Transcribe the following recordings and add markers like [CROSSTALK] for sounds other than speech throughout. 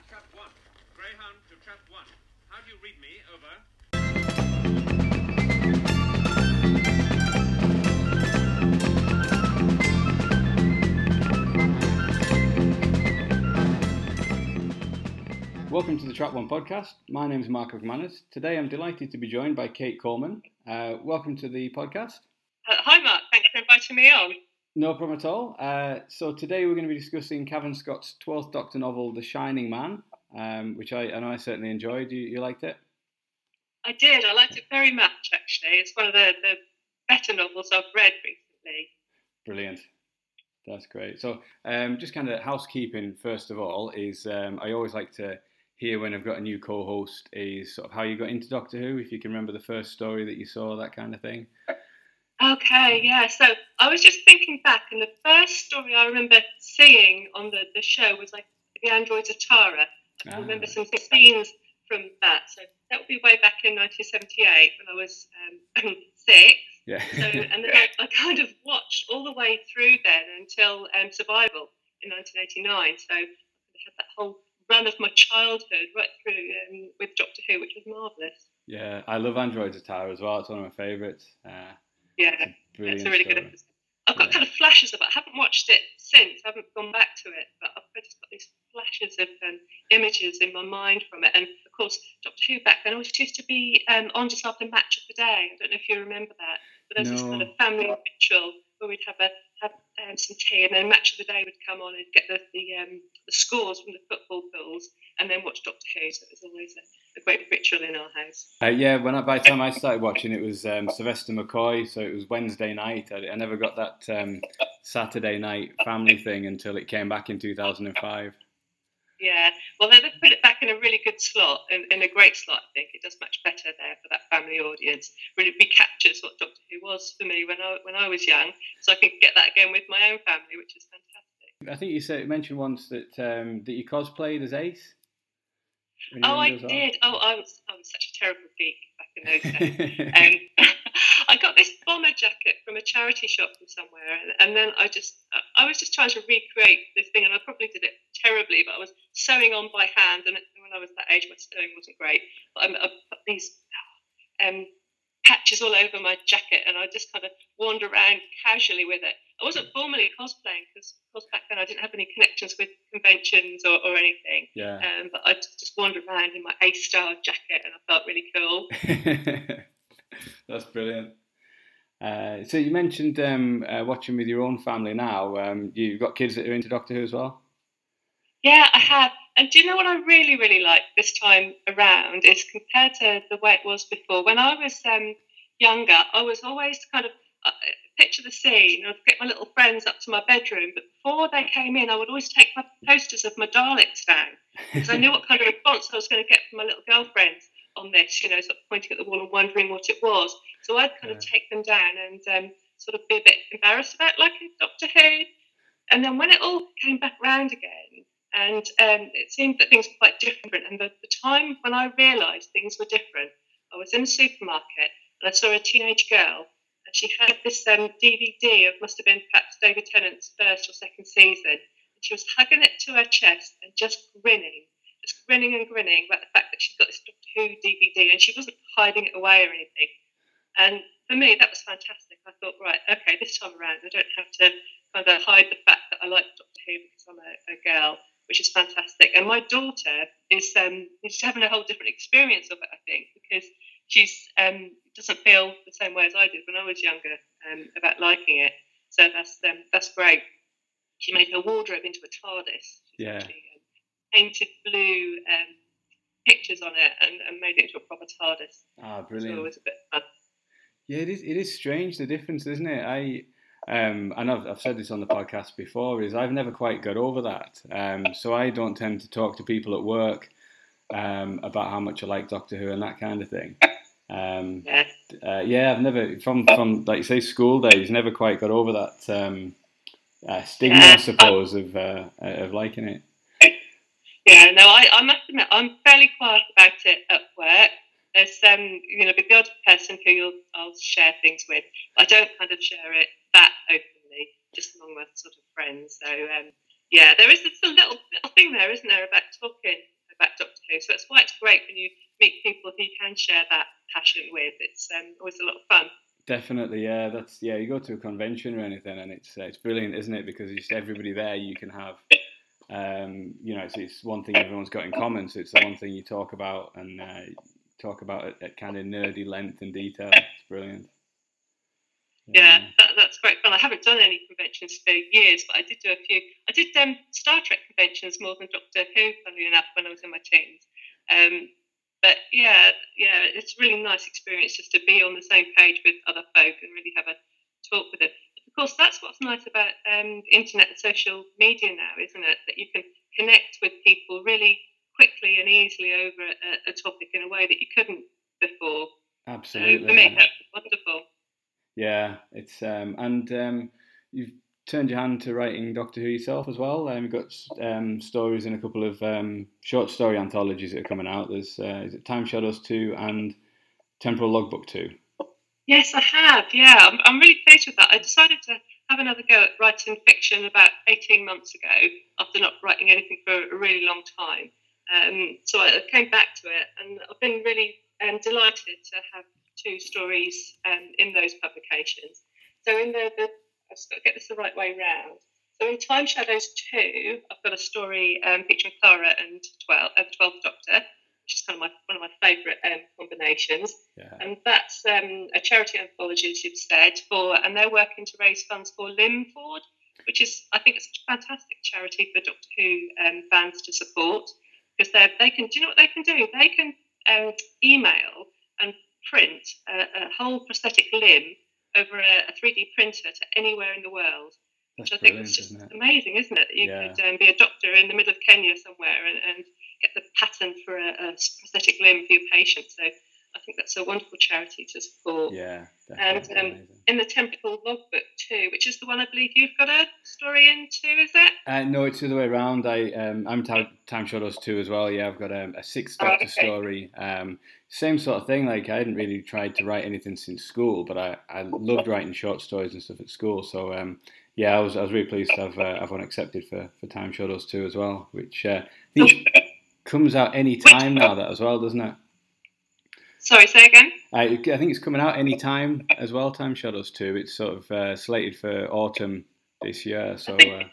to trap one. Greyhound to trap one. How do you read me? Over. Welcome to the Trap One podcast. My name is Mark McManus. Today I'm delighted to be joined by Kate Coleman. Uh, welcome to the podcast. Uh, hi, Mark. Thanks for inviting me on. No problem at all. Uh, so today we're going to be discussing Cavan Scott's 12th Doctor novel, The Shining Man, um, which I, I know I certainly enjoyed. You, you liked it? I did. I liked it very much, actually. It's one of the, the better novels I've read recently. Brilliant. That's great. So, um, just kind of housekeeping first of all is um, I always like to hear when I've got a new co-host is sort of how you got into Doctor Who, if you can remember the first story that you saw, that kind of thing. Okay, yeah. So I was just thinking back, and the first story I remember seeing on the, the show was like the androids of Tara. I Ah. remember some scenes from that. So that would be way back in 1978 when I was um, [CLEARS THROAT] six. Yeah. So, and then I, I kind of watched all the way through then until um, Survival in 1989. So I had that whole run of my childhood right through um, with Doctor Who, which was marvellous. yeah, I love Androids of Tara as well. It's one of my favourites. Uh, Yeah, brilliant it's a really good episode. I've got Yeah. kind of flashes of it. I haven't watched it since. I haven't gone back to it, but I've just got these flashes of um, images in my mind from it. And of course, Doctor Who back then always used to be um, on just after Match of the Day. I don't know if you remember that, but there's this kind of family ritual where we'd have a have um, some tea, and then Match of the Day would come on and get the the, um, the scores from the football pools, and then watch Doctor Who. So it was always a, a great ritual in our house. Uh, yeah, when I, by the time I started watching, it was um, Sylvester McCoy, so it was Wednesday night. I, I never got that um, Saturday night family thing until it came back in 2005. Yeah, well, they- they've put it back in a really good slot, in, in a great slot. I think it does much better there for that family audience. Really recaptures what Doctor Who was for me when I when I was young, so I can get that again with my own family, which is fantastic. I think you said mentioned once that um, that you cosplayed as Ace. Oh, I did. Oh, I was I was such a terrible geek back in those days. [LAUGHS] um, [LAUGHS] I got this bomber jacket from a charity shop from somewhere, and, and then I just I was just trying to recreate this thing, and I probably did it terribly, but I was sewing on by hand, and when I was that age, my sewing wasn't great. But I, I put these um, patches all over my jacket, and I just kind of wander around casually with it. I wasn't formally cosplaying because of course, back then I didn't have any connections with conventions or, or anything. yeah. Um, but I just, just wandered around in my A star jacket and I felt really cool. [LAUGHS] That's brilliant. Uh, so you mentioned um, uh, watching with your own family now. Um, you've got kids that are into Doctor Who as well. Yeah, I have. And do you know what I really, really like this time around is compared to the way it was before? When I was um, younger, I was always kind of uh, picture the scene. I'd get my little friends up to my bedroom, but before they came in, I would always take my posters of my Daleks down because I knew what kind of response I was going to get from my little girlfriends on this, you know, sort of pointing at the wall and wondering what it was. So I'd kind of take them down and um, sort of be a bit embarrassed about like Doctor Who. And then when it all came back round again, and um, it seemed that things were quite different, and the, the time when I realised things were different, I was in a supermarket and I saw a teenage girl, and she had this um, DVD of must have been perhaps David Tennant's first or second season, and she was hugging it to her chest and just grinning just grinning and grinning about the fact that she's got this Doctor Who DVD and she wasn't hiding it away or anything. And for me, that was fantastic. I thought, right, okay, this time around, I don't have to kind of hide the fact that I like Doctor Who because I'm a, a girl, which is fantastic. And my daughter is um, is having a whole different experience of it, I think, because she's um, doesn't feel the same way as I did when I was younger um, about liking it. So that's um, that's great. She made her wardrobe into a TARDIS. Yeah. actually, um, painted blue um, pictures on it and, and made it into a proper TARDIS. Ah, So it brilliant. was a bit fun. Yeah, it is. It is strange the difference, isn't it? I um, and I've, I've said this on the podcast before. Is I've never quite got over that. Um, so I don't tend to talk to people at work um, about how much I like Doctor Who and that kind of thing. Um, Yeah. uh, yeah, I've never from from like you say school days. Never quite got over that um, uh, stigma, I suppose, of uh, of liking it. Yeah, no, I, I must admit, I'm fairly quiet about it at work. There's um, you know, the odd person who I'll share things with. I don't kind of share it that openly, just among my sort of friends. So um, yeah, there is a little little thing there, isn't there, about talking about Doctor Who. So that's why it's great when you meet people who you can share that passion with. It's um, always a lot of fun. Definitely, yeah. That's yeah. You go to a convention or anything, and it's uh, it's brilliant, isn't it? Because it's everybody there. You can have, um, you know, it's, it's one thing everyone's got in common. So it's the one thing you talk about and uh, talk about at, at kind of nerdy length and detail. It's brilliant. Yeah, that, that's great fun. I haven't done any conventions for years, but I did do a few. I did um, Star Trek conventions more than Doctor Who, funnily enough, when I was in my teens. Um, but yeah, yeah, it's a really nice experience just to be on the same page with other folk and really have a talk with them. Of course, that's what's nice about um, internet and social media now, isn't it? That you can connect with people really quickly and easily over a, a topic in a way that you couldn't before. Absolutely. So for me, that's wonderful. Yeah, it's um, and um, you've turned your hand to writing Doctor Who yourself as well. Um, you've got um, stories in a couple of um, short story anthologies that are coming out. There's uh, is it Time Shadows two and Temporal Logbook two. Yes, I have. Yeah, I'm, I'm really pleased with that. I decided to have another go at writing fiction about 18 months ago after not writing anything for a really long time. Um, so I came back to it, and I've been really um, delighted to have two stories um, in those publications. So in the, the I've just got to get this the right way round. So in Time Shadows 2, I've got a story um, featuring Clara and 12, uh, the 12th Doctor, which is kind of my, one of my favourite um, combinations. Yeah. And that's um, a charity anthology, as you've said, for, and they're working to raise funds for Limford, which is, I think, it's a fantastic charity for Doctor Who um, fans to support because they they can. Do you know what they can do? They can um, email and print a, a whole prosthetic limb over a, a 3D printer to anywhere in the world. That's which I think is just isn't amazing, isn't it? That you Yeah. could um, be a doctor in the middle of Kenya somewhere and, and get the pattern for a, a prosthetic limb for your patient. So I think that's a wonderful charity to support. Yeah, And, um. In the Temporal Logbook too, which is the one I believe you've got a story in too, is it? Uh, no, it's the other way around. I um, I'm time, time Shadows two as well. Yeah, I've got um, a six Oh, Doctor okay. story. Um, same sort of thing. Like I hadn't really tried to write anything since school, but I, I loved writing short stories and stuff at school. So um, yeah, I was I was really pleased to have uh, have one accepted for, for Time Shadows too as well, which uh, I think [LAUGHS] comes out any time now. That as well, doesn't it? Sorry, say again. I, I think it's coming out any time as well. Time Shadows two. It's sort of uh, slated for autumn this year. So uh,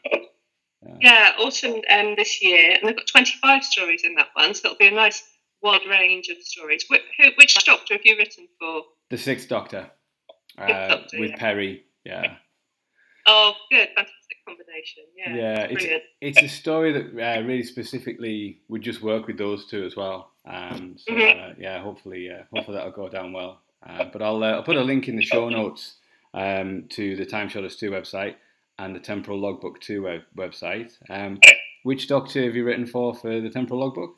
Yeah, autumn um, this year, and they've got 25 stories in that one, so it'll be a nice wide range of stories. Which, who, which doctor have you written for? the Sixth Doctor uh, Doctor, with yeah. Peri. Yeah. Oh, good, fantastic combination. Yeah, Yeah, it's brilliant. it's a story that uh, really specifically would just work with those two as well. Um, so Mhm. uh, yeah, hopefully, uh, hopefully that'll go down well. Uh, but I'll uh, I'll put a link in the show notes um, to the Time Shadows two website and the Temporal Logbook two web- website. Um, which Doctor have you written for for the Temporal Logbook?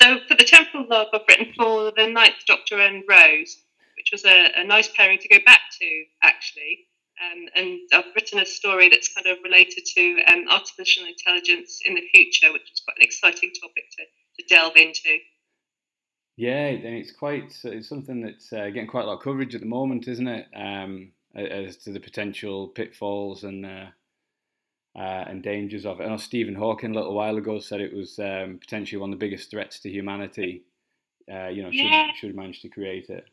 So for the Temple Love, I've written for the Ninth Doctor and Rose, which was a, a nice pairing to go back to, actually. Um, and I've written a story that's kind of related to um, artificial intelligence in the future, which is quite an exciting topic to, to delve into. Yeah, and it's quite it's something that's uh, getting quite a lot of coverage at the moment, isn't it? Um, as to the potential pitfalls and uh, uh, and dangers of it. I know Stephen Hawking a little while ago said it was um, potentially one of the biggest threats to humanity. Uh, you know, should Yeah. should manage to create it.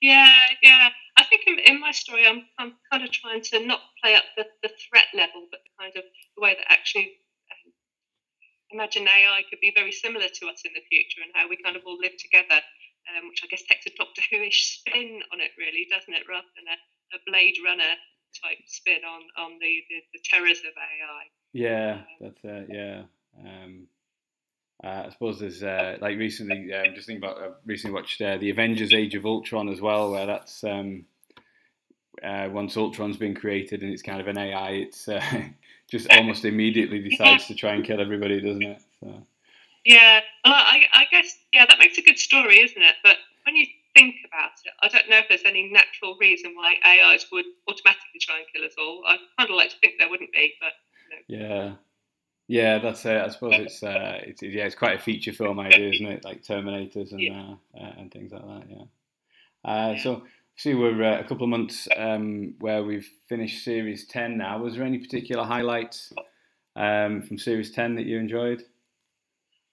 Yeah, yeah. I think in, in my story, I'm, I'm kind of trying to not play up the, the threat level, but kind of the way that actually um, imagine AI could be very similar to us in the future and how we kind of all live together, um, which I guess takes a Doctor Who-ish spin on it, really, doesn't it? Rather than a, a Blade Runner type spin on, on the, the, the terrors of AI. Yeah, that's uh, yeah. Um, uh, I suppose there's uh, like recently, um, just thinking about uh, recently watched uh, the Avengers: Age of Ultron as well, where that's um, uh, once Ultron's been created and it's kind of an AI, it's uh, [LAUGHS] just almost immediately [LAUGHS] decides to try and kill everybody, doesn't it? So, Yeah, well, I, I guess yeah, that makes a good story, isn't it? But when you think about it, I don't know if there's any natural reason why AIs would automatically try and kill us all. I kind of like to think there wouldn't be, but yeah, yeah, that's it. I suppose it's uh, [LAUGHS] it's yeah, it's quite a feature film idea, isn't it? Like Terminators and Yeah. uh, uh, and things like that. Yeah. Uh, so see, we're uh, a couple of months um, where we've finished series ten now. Was there any particular highlights um, from series ten that you enjoyed?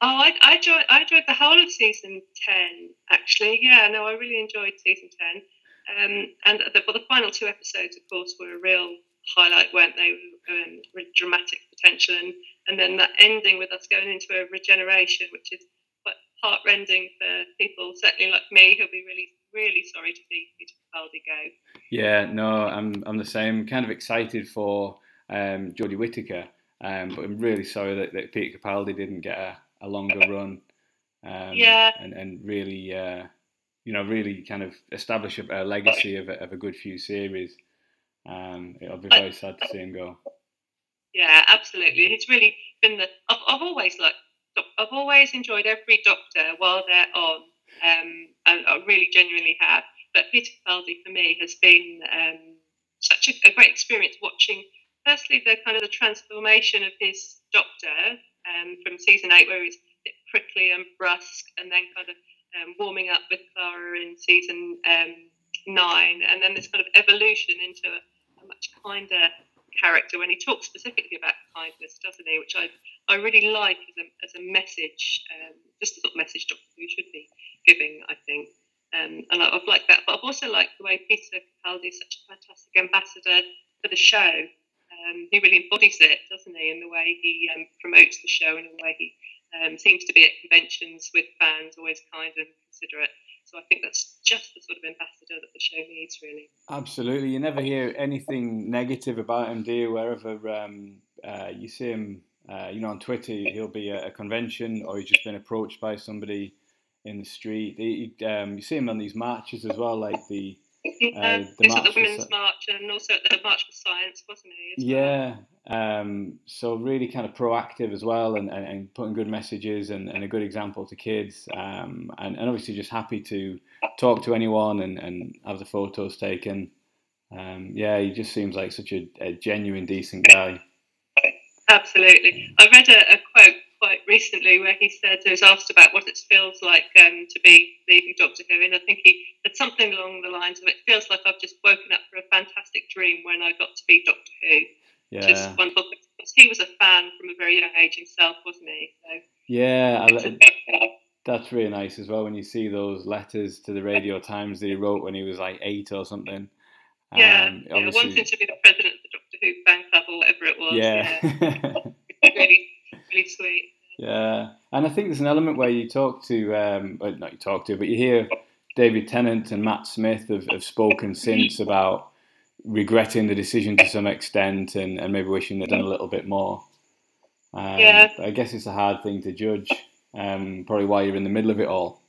Oh, I, I enjoyed I enjoyed the whole of season ten. Actually, yeah, no, I really enjoyed season ten. Um, and the, but the final two episodes, of course, were a real highlight, weren't they? Um, really dramatic potential, and and then that ending with us going into a regeneration, which is quite heartrending for people, certainly like me, who'll be really really sorry to see Peter Capaldi go. Yeah, no, I'm I'm the same. Kind of excited for um, Jodie Whittaker, um, but I'm really sorry that, that Peter Capaldi didn't get a, a longer run. Um, yeah. And and really, uh, you know, really kind of establish a, a legacy of a, of a good few series. Um, it'll be very sad to see him go. Yeah, absolutely. It's really been the. I've, I've always liked. I've always enjoyed every Doctor while they're on um, and I really genuinely have. But Peter Capaldi for me has been um, such a, a, great experience watching. Firstly, the kind of the transformation of his Doctor um, from season eight, where he's prickly and brusque, and then kind of um, warming up with Clara in season um, nine, and then this kind of evolution into a, a much kinder character when he talks specifically about kindness, doesn't he? Which I I really like as a, as a message, um, just the sort of message Doctor Who should be giving, I think. Um, and I've liked that. But I've also liked the way Peter Capaldi is such a fantastic ambassador for the show. Um, he really embodies it, doesn't he, in the way he um, promotes the show and the way he um, seems to be at conventions with fans, always kind and considerate. So I think that's just the sort of ambassador that the show needs, really. Absolutely. You never hear anything negative about him, do you? Wherever um, uh, you see him, uh, you know, on Twitter, he'll be at a convention or he's just been approached by somebody in the street. He, um, you see him on these marches as well, like the. [LAUGHS] Uh, the at the Women's March and also at the March for Science, wasn't he? Yeah, um, so really kind of proactive as well and, and, and putting good messages and, and, a good example to kids. Um, and, and, obviously just happy to talk to anyone and, and have the photos taken. Um, yeah, he just seems like such a, a genuine, decent guy. Absolutely. I read a, a quote quite recently where he said he was asked about what it feels like um, to be leaving Doctor Who, and I think he said something along the lines of, "It feels like I've just woken up for a fantastic dream when I got to be Doctor Who." Yeah. Just wonderful. He was a fan from a very young age himself, wasn't he? So, yeah, that's really nice as well when you see those letters to the Radio Times that he wrote when he was like eight or something. Yeah, um, yeah wanting to be the president of the Doctor Who fan club or whatever it was. Yeah, yeah. [LAUGHS] really really sweet. Yeah, and I think there's an element where you talk to, um, well, not you talk to, but you hear David Tennant and Matt Smith have, have spoken since about regretting the decision to some extent and, and maybe wishing they'd done a little bit more. Um, yeah. I guess it's a hard thing to judge, um, probably why you're in the middle of it all.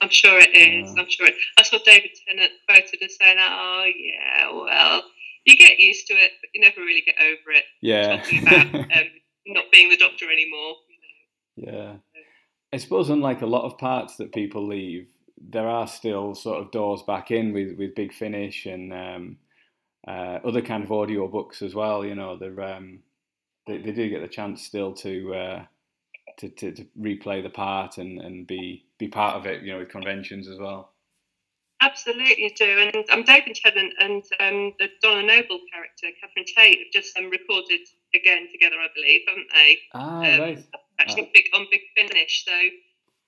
I'm sure it is. I'm sure it. I saw David Tennant quoted as saying, "Oh yeah, well, you get used to it, but you never really get over it." Yeah. [LAUGHS] Not being the doctor anymore. You know. Yeah. I suppose, unlike a lot of parts that people leave, there are still sort of doors back in with, with Big Finish and um, uh, other kind of audio books as well. You know, they're, um, they, they do get the chance still to, uh, to, to, to replay the part and, and be be part of it. You know, with conventions as well. Absolutely do. And um, David Tennant and um, the Donna Noble character, Catherine Tate, have just um, recorded again together, I believe, haven't they? Ah, um, right. Actually, big on Big Finish. So,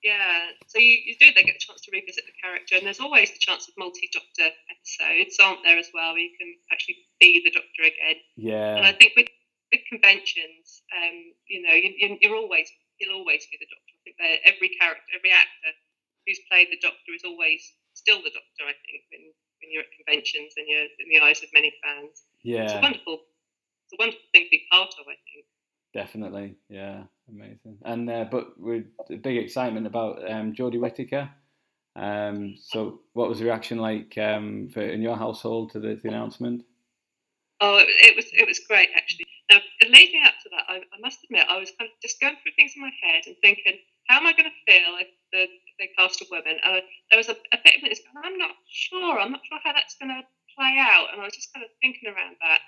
yeah. So you, you do, they get a chance to revisit the character. And there's always the chance of multi Doctor episodes, aren't there, as well, where you can actually be the Doctor again. Yeah. And I think with, with conventions, um, you know, you, you're always, you'll always be the Doctor. I think every character, every actor who's played the Doctor is always still the Doctor. I think when when you're at conventions and you're in the eyes of many fans. Yeah, it's a wonderful, it's a wonderful thing to be part of. I think. Definitely, yeah, amazing. And uh, but with big excitement about um, Jodie Whittaker. Um, so, what was the reaction like um, for, in your household to the, the announcement? Oh, it, was it was great actually. Now, leading up to that, I, I, must admit, I was kind of just going through things in my head and thinking, how am I going to feel if the they cast a woman. And there was a, a bit of I'm not sure, I'm not sure how that's going to play out. And I was just kind of thinking around that.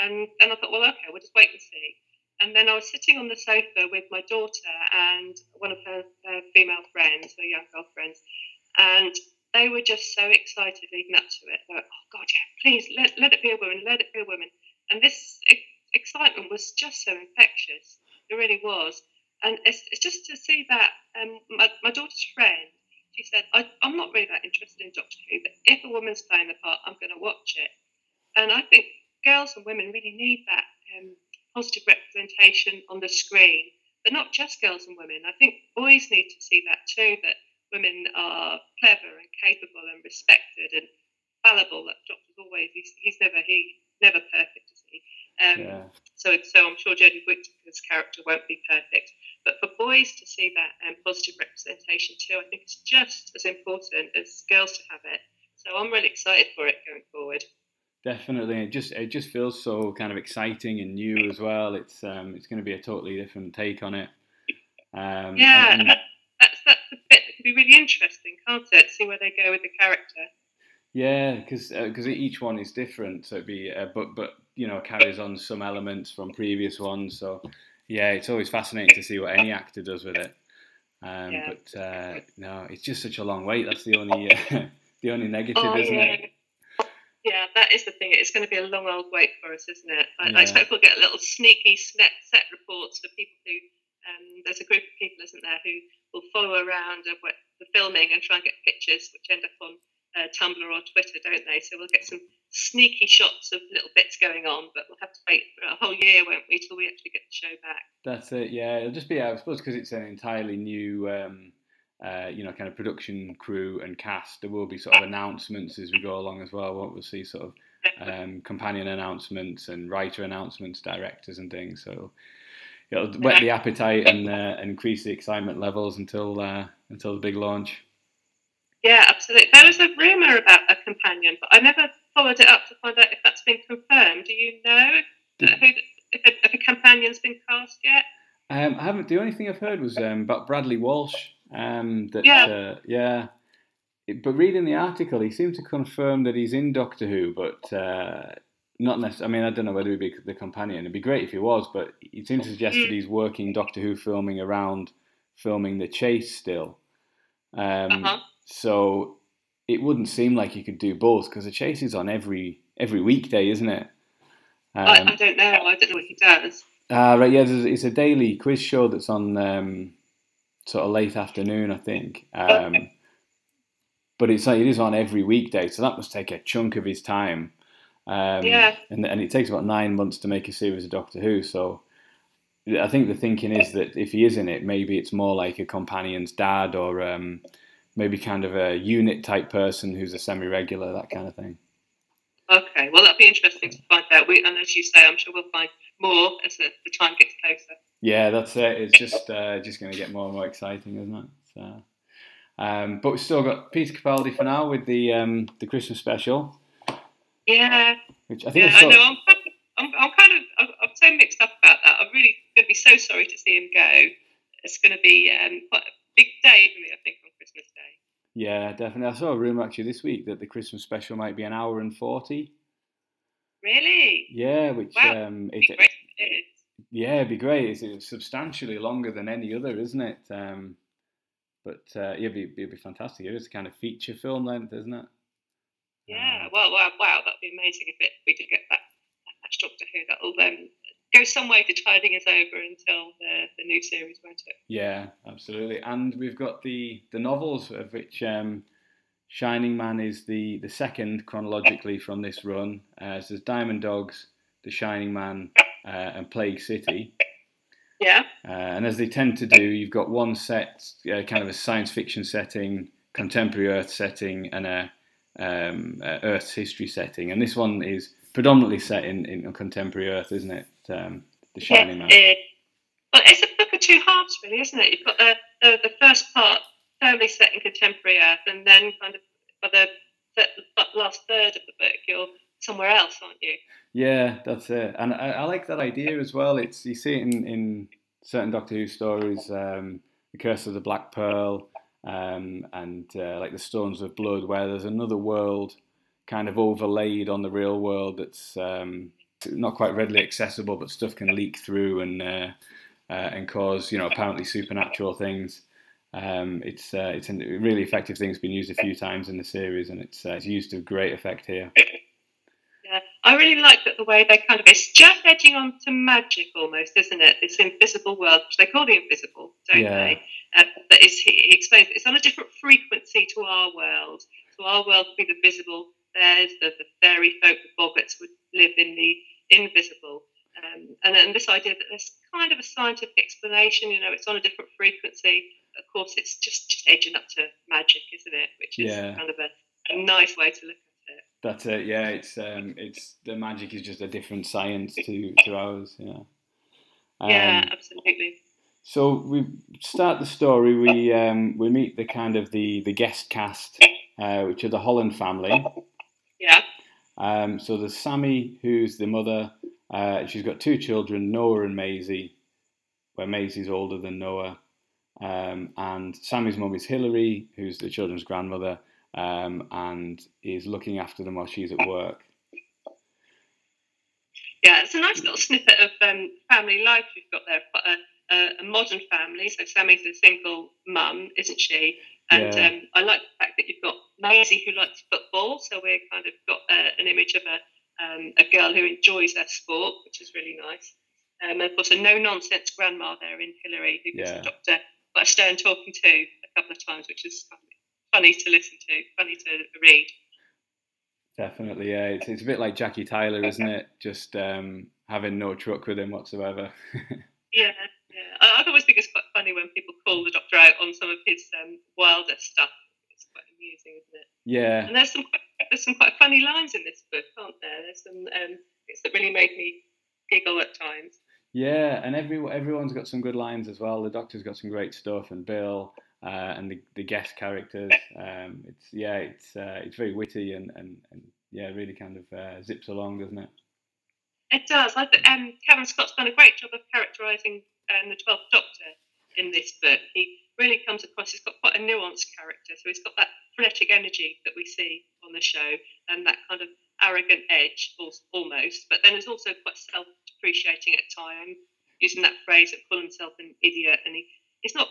And, and I thought, well, okay, we'll just wait and see. And then I was sitting on the sofa with my daughter and one of her, her female friends, her young girlfriends, and they were just so excited leading up to it. They were, oh God, yeah, please let, let it be a woman, let it be a woman. And this, excitement was just so infectious. It really was. And it's, it's just to see that. Um, my, my daughter's friend, she said, I, I'm not really that interested in Doctor Who, but if a woman's playing the part, I'm going to watch it. And I think girls and women really need that um, positive representation on the screen, but not just girls and women. I think boys need to see that too, that women are clever and capable and respected and fallible. That Doctor's always, he's, he's never, he never perfect, is he? Um, yeah. So, so I'm sure Jodie Whittaker's character won't be perfect, but for boys to see that um, positive representation too, I think it's just as important as girls to have it. So I'm really excited for it going forward. Definitely, it just it just feels so kind of exciting and new as well. It's um, it's going to be a totally different take on it. Um, yeah, and, and that's that's the bit that could be really interesting, can't it? See where they go with the character. Yeah, because because uh, each one is different, so it'd be uh, but but you know carries on some elements from previous ones. So yeah, it's always fascinating to see what any actor does with it. Um, yeah. But uh, no, it's just such a long wait. That's the only uh, [LAUGHS] the only negative, oh, isn't yeah. it? That is the thing. It's going to be a long old wait for us, isn't it? I, yeah. I expect we'll get little sneaky set, set reports for people who. Um, there's a group of people, isn't there, who will follow around of what, the filming and try and get pictures, which end up on uh, Tumblr or Twitter, don't they? So we'll get some sneaky shots of little bits going on, but we'll have to wait for a whole year, won't we, till we actually get the show back? That's it. Yeah, it'll just be, I suppose, because it's an entirely new. Um, uh, you know, kind of production crew and cast. There will be sort of announcements as we go along as well. Won't we see sort of um, companion announcements and writer announcements, directors and things. So it'll whet the appetite and uh, increase the excitement levels until uh, until the big launch. Yeah, absolutely. There was a rumor about a companion, but I never followed it up to find out if that's been confirmed. Do you know who, if, a, if a companion's been cast yet? Um, I haven't. The only thing I've heard was um, about Bradley Walsh. Um, that yeah, uh, yeah. It, but reading the article, he seemed to confirm that he's in Doctor Who, but uh, not necessarily. I mean, I don't know whether he'd be the companion. It'd be great if he was, but he seemed to suggest that mm. he's working Doctor Who filming around filming the chase still. Um, uh-huh. So it wouldn't seem like you could do both because the chase is on every every weekday, isn't it? Um, I, I, don't know. I don't know what he does. Uh, right. Yeah, it's a daily quiz show that's on um, sort of late afternoon, I think. Um, but it's like it is on every weekday, so that must take a chunk of his time. Um, yeah. And and it takes about nine months to make a series of Doctor Who. So I think the thinking is that if he is in it, maybe it's more like a companion's dad or um, maybe kind of a unit type person who's a semi regular, that kind of thing. Okay, well, that'd be interesting to find out. We, and as you say, I'm sure we'll find more as the, the time gets closer. Yeah, that's it. It's just uh, just going to get more and more exciting, isn't it? So, um, but we've still got Peter Capaldi for now with the um, the Christmas special. Yeah. Which I think yeah, I know. I'm, I'm, I'm kind of I'm, I'm, so mixed up about that. I'm really going to be so sorry to see him go. It's going to be um, quite a big day for me, I think, on Christmas Day. Yeah, definitely. I saw a rumor actually this week that the Christmas special might be an hour and forty. Really? Yeah, which wow. um, it's, it yeah, it'd be great. It's, it's, substantially longer than any other, isn't it? Um, but uh, yeah, it'd be, it'd be fantastic. It is a kind of feature film length, isn't it? Yeah. Um, well, wow, wow, that'd be amazing if it, we did get that, that Doctor Who. That'll um, go some way to tiding us over until the, the new series, won't it? Yeah, absolutely. And we've got the the novels of which um, Shining Man is the the second chronologically from this run. Uh, so there's Diamond Dogs, The Shining Man, uh, and Plague City. Yeah. Uh, and as they tend to do, you've got one set, uh, kind of a science fiction setting, contemporary Earth setting, and a um, Earth's history setting. And this one is predominantly set in, in contemporary Earth, isn't it? Um, the Shining Man. It, well, it's a book of two halves, really, isn't it? You've got the, the, the first part firmly set in contemporary Earth, and then kind of by the, the, last third of the book, you're somewhere else, aren't you? Yeah, that's it. And I, I like that idea as well. It's you see it in, in certain Doctor Who stories, um, the Curse of the Black Pearl, um, and uh, like the Stones of Blood, where there's another world kind of overlaid on the real world that's um, not quite readily accessible, but stuff can leak through and uh, uh, and cause you know apparently supernatural things. Um, it's uh, it's a really effective thing. It's been used a few times in the series, and it's uh, it's used to great effect here. I, really like that the way they kind of it's just edging on to magic almost, isn't it? This invisible world, which they call the invisible, don't Yeah. they? Uh, but it's, he explains it's on a different frequency to our world. So our world would be the visible. There's the, the fairy folk, the boggarts would live in the invisible. Um, and then this idea that there's kind of a scientific explanation, you know, it's on a different frequency. Of course, it's just just edging up to magic, isn't it? Which is Yeah. kind of a, a nice way to look at it. That's it. Yeah, it's um, it's the magic is just a different science to to ours. Yeah. yeah, Um, absolutely. So we start the story. We um, we meet the kind of the the guest cast, uh, which are the Holland family. Yeah. Um, so there's Sammy, who's the mother. Uh, she's got two children, Noah and Maisie, where Maisie's older than Noah. Um, and Sammy's mum is Hilary, who's the children's grandmother, um, and is looking after them while she's at work. Yeah, it's a nice little snippet of um, family life you've got there. Quite a, a, a modern family. So Sammy's a single mum, isn't she? And Yeah. um, I like the fact that you've got Maisie who likes football. So we're kind of got uh, an image of a um, a girl who enjoys her sport, which is really nice. Um, and of course, a no nonsense grandma there in Hillary, who gives Yeah. the doctor quite a stern talking to a couple of times, which is funny to listen to, funny to read. Definitely, yeah. It's, it's a bit like Jackie Tyler, isn't it? Just um, having no truck with him whatsoever. [LAUGHS] Yeah, yeah. I, I always think it's quite funny when people call the doctor out on some of his um, wilder stuff. It's quite amusing, isn't it? yeah, And there's some quite, there's some quite funny lines in this book, aren't there? There's some um, bits that really made me giggle at times. Yeah, and every everyone's got some good lines as well. The Doctor's got some great stuff, and Bill uh, and the, the guest characters. Um, it's yeah, it's uh, it's very witty and, and, and yeah, really kind of uh, zips along, doesn't it? It does. I th- um, Cavan Scott's done a great job of characterising um, the Twelfth Doctor in this book. He really comes across. He's got quite a nuanced character, so he's got that frenetic energy that we see on the show, and that kind of arrogant edge, almost. But then he's also quite self-depreciating at times, using that phrase that call himself an idiot, and he. He's not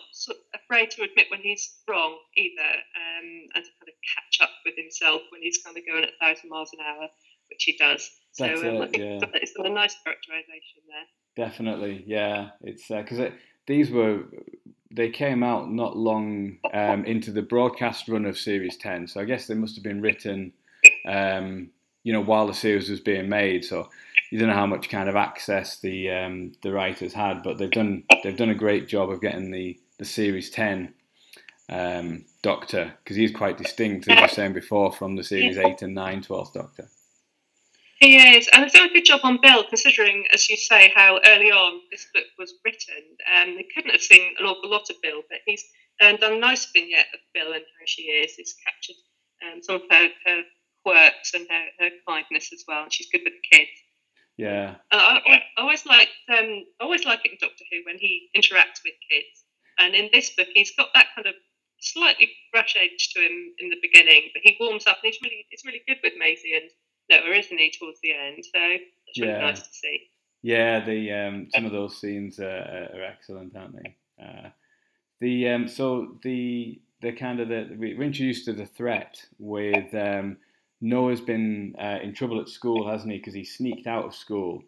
afraid to admit when he's wrong either, um, and to kind of catch up with himself when he's kind of going at a thousand miles an hour, which he does. So um, I it, think yeah. it's got- a nice characterization there. Definitely, yeah. It's because it these were they came out not long um, into the broadcast run of Series Ten, so I guess they must have been written, um, you know, while the series was being made. So you don't know how much kind of access the um, the writers had, but they've done they've done a great job of getting the the Series Ten um, Doctor because he's quite distinct, as I was saying before, from the Series Eight and 9 12th Doctor. He is, and they've done a good job on Bill, considering, as you say, how early on this book was written. Um, they couldn't have seen an awful lot of Bill, but he's um, done a nice vignette of Bill and how she is. He's captured um, some of her, her quirks and her, her kindness as well, and she's good with the kids. Yeah, And I, I always like um, I always like it in Doctor Who when he interacts with kids. And in this book, he's got that kind of slightly brush edge to him in the beginning, but he warms up and he's really he's really good with Maisie and Noah, isn't he, towards the end? So that's really Yeah. nice to see. Yeah, the um, some of those scenes are, are excellent, aren't they? Uh, the um, so the the kind of the we- we're introduced to the threat with um, Noah's been uh, in trouble at school, hasn't he? Because he sneaked out of school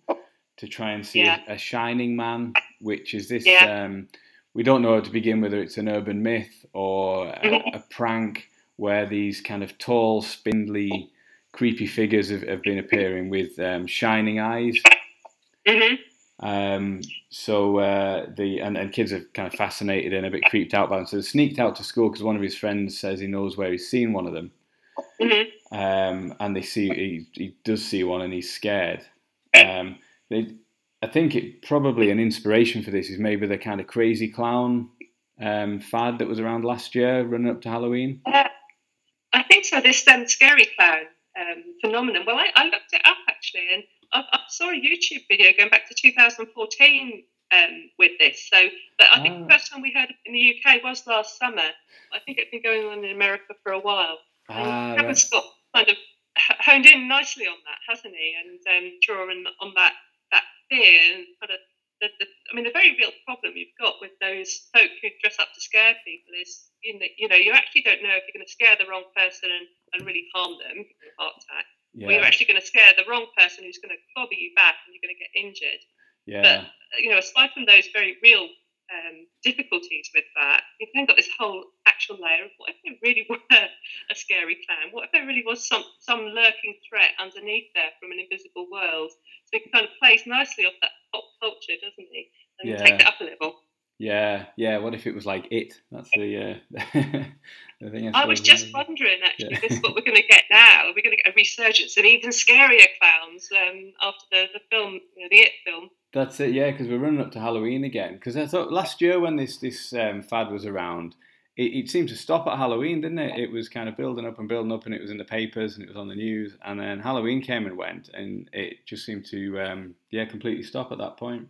to try and see Yeah. a, a shining man, which is this. Yeah. Um, we don't know to begin whether it's an urban myth or a, Mhm. a prank where these kind of tall, spindly, creepy figures have, have been appearing with um, shining eyes. hmm Um, so uh, the and, and kids are kind of fascinated and a bit creeped out by them. So they sneaked out to school because one of his friends says he knows where he's seen one of them. Hmm Um, and they see he, he does see one and he's scared. Um, they, I think it probably an inspiration for this is maybe the kind of crazy clown um, fad that was around last year, running up to Halloween. Uh, I think so. This um, scary clown um, phenomenon. Well, I, I looked it up actually, and I, I saw a YouTube video going back to 2014 um, with this. So, but I think Ah. the first time we heard it in the UK was last summer. I think it's been going on in America for a while. Ah, right. Scott kind of honed in nicely on that, hasn't he? And um, drawing on that that fear and kind of the, the, I mean, the very real problem you've got with those folk who dress up to scare people is, you know, you know, you actually don't know if you're going to scare the wrong person and, and really harm them, heart attack, yeah, or you're actually going to scare the wrong person who's going to clobber you back and you're going to get injured. yeah, But you know, aside from those very real um, difficulties with that, you've then got this whole actual layer of what if there really [LAUGHS] were a scary clown? What if there really was some some lurking threat underneath there from an invisible world? So he kind of plays nicely off that pop culture, doesn't he? And Yeah. take that up a level. yeah, yeah. What if it was like it? That's the uh, [LAUGHS] thing. I was just wondering, actually, Yeah. this is what we're going to get now. We're going to get a resurgence of even scarier clowns um, after the, the film, you know, the It film. That's it, yeah, because we're running up to Halloween again. Because I thought last year when this this um, fad was around, it, it seemed to stop at Halloween, didn't it? It was kind of building up and building up, and it was in the papers and it was on the news, and then Halloween came and went, and it just seemed to um, yeah completely stop at that point.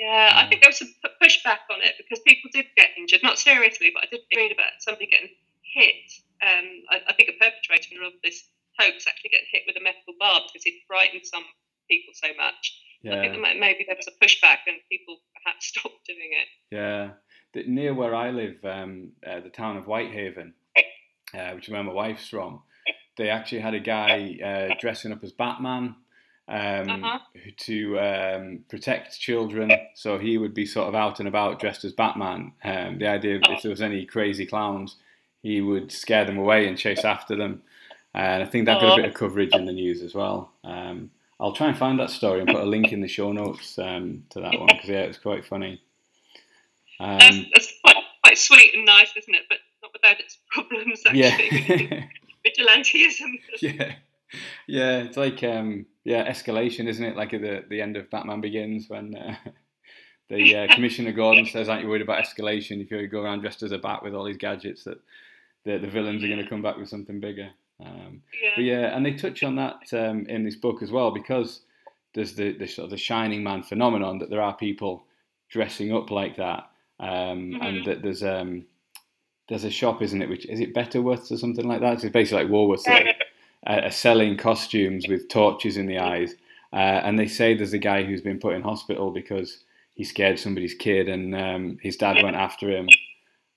Yeah, I Mm. think there was some pushback on it because people did get injured, not seriously, but I did read about somebody getting hit. Um, I, I think a perpetrator of this hoax actually getting hit with a metal bar because he'd frightened some people so much. I think Yeah, maybe there was a pushback and people perhaps [LAUGHS] stopped doing it. yeah. The- Near where I live, um, uh, the town of Whitehaven, uh, which is where my wife's from, they actually had a guy uh, dressing up as Batman. Um, Uh-huh. to um, protect children. So he would be sort of out and about dressed as Batman. Um, the idea of if there was any crazy clowns, he would scare them away and chase after them. And I think that got a bit of coverage in the news as well. Um, I'll try and find that story and put a link in the show notes um, to that one because yeah, it was quite funny. That's, Um, that's quite, quite sweet and nice, isn't it? But not without its [LAUGHS] problems, actually. yeah, [LAUGHS] Vigilantism. yeah, yeah. It's like um, yeah, escalation, isn't it? Like at the the end of Batman Begins when uh, [LAUGHS] the uh, Commissioner Gordon says, "Aren't you worried about escalation if you go around dressed as a bat with all these gadgets that the, the villains are going to come back with something bigger?" Um, Yeah. but yeah, and they touch on that um, in this book as well because there's the, the sort of the Shining Man phenomenon that there are people dressing up like that, um, and Mhm. that there's um, there's a shop, isn't it? Which is it Betterworths or something like that? It's basically like Woolworths that are, selling costumes with torches in the eyes, uh, and they say there's a guy who's been put in hospital because he scared somebody's kid, and um, his dad went after him.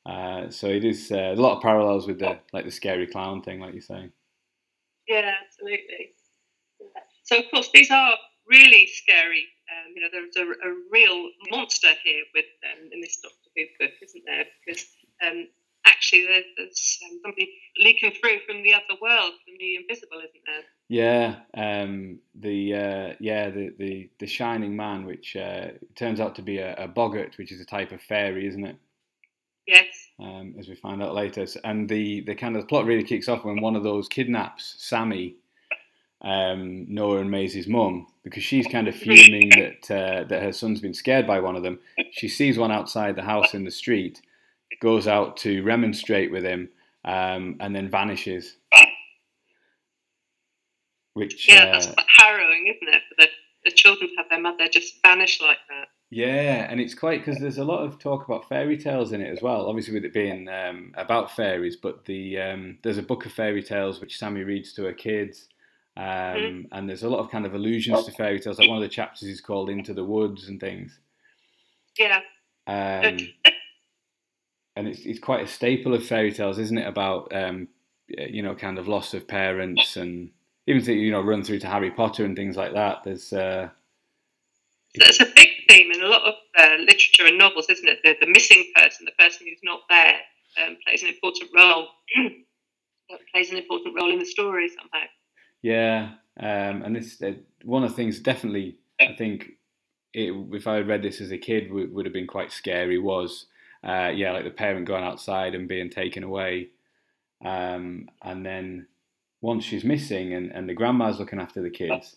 Uh, so it is uh, a lot of parallels with the like the scary clown thing, like you say. Yeah, absolutely. So, of course, these are really scary. Um, you know, there's a, a real monster here with um, in this Doctor Who book, isn't there? Because um, actually, there, there's um, somebody leaking through from the other world, from the invisible, isn't there? Yeah, um, the uh, yeah the, the the shining man, which uh, turns out to be a, a boggart, which is a type of fairy, isn't it? Yes. um, as we find out later. And the, the kind of the plot really kicks off when one of those kidnaps Sammy, um, Noah and Maisie's mum, because she's kind of fuming that uh, that her son's been scared by one of them. She sees one outside the house in the street, goes out to remonstrate with him, um, and then vanishes. Which Yeah, uh, that's harrowing, isn't it? For the, the children to have their mother just vanish like that. Yeah, and it's quite because there's a lot of talk about fairy tales in it as well. Obviously, with it being um, about fairies, but the um, there's a book of fairy tales which Sammy reads to her kids, um, Mhm. and there's a lot of kind of allusions to fairy tales. Like one of the chapters is called "Into the Woods" and things, Yeah. um, [LAUGHS] and it's it's quite a staple of fairy tales, isn't it? About um, you know, kind of loss of parents, and even to, you know, run through to Harry Potter and things like that. There's uh, it's a big theme in a lot of uh, literature and novels, isn't it? The, the missing person, the person who's not there, um, plays an important role. [CLEARS THROAT] plays an important role in the story somehow. Yeah, um, and this uh, one of the things definitely I think it, if I had read this as a kid would, would have been quite scary was uh, yeah like the parent going outside and being taken away, um, and then once she's missing and, and the grandma's looking after the kids,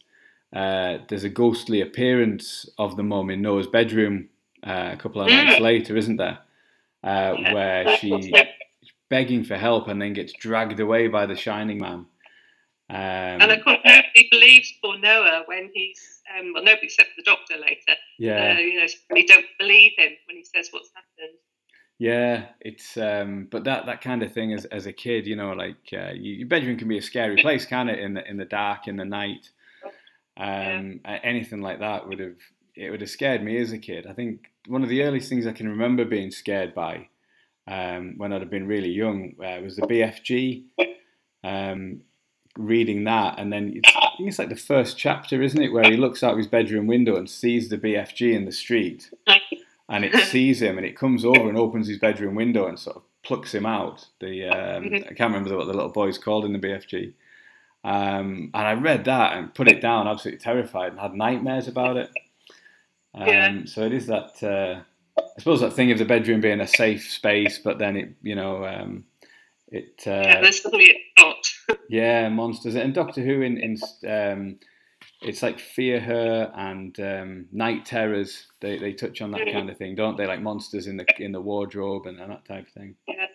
uh, there's a ghostly appearance of the mum in Noah's bedroom uh, a couple of nights later, isn't there? Uh, where she's begging for help and then gets dragged away by the Shining Man. Um, And of course, nobody believes poor Noah when he's, um, well, nobody except the doctor later. yeah, Uh, you know, they don't believe him when he says what's happened. Yeah, it's um, but that that kind of thing as as a kid, you know, like uh, you, your bedroom can be a scary place, can it? In the in the dark, in the night, um, a- anything like that would have it would have scared me as a kid. I think one of the earliest things I can remember being scared by um, when I'd have been really young uh, was the BFG. Um, reading that, and then it's, I think it's like the first chapter, isn't it, where he looks out his bedroom window and sees the BFG in the street, and it [LAUGHS] sees him, and it comes over and opens his bedroom window and sort of plucks him out. The um, I can't remember what the little boy's called in the BFG. Um, and I read that and put it down, absolutely terrified, and had nightmares about it. Um, Yeah. So it is that uh, I suppose that thing of the bedroom being a safe space, but then it, you know, um, it uh, yeah, there's suddenly [LAUGHS] yeah, monsters and Doctor Who in in um, it's like Fear Her and um, Night Terrors. They they touch on that kind of thing, don't they? Like monsters in the in the wardrobe and, and that type of thing. Yeah.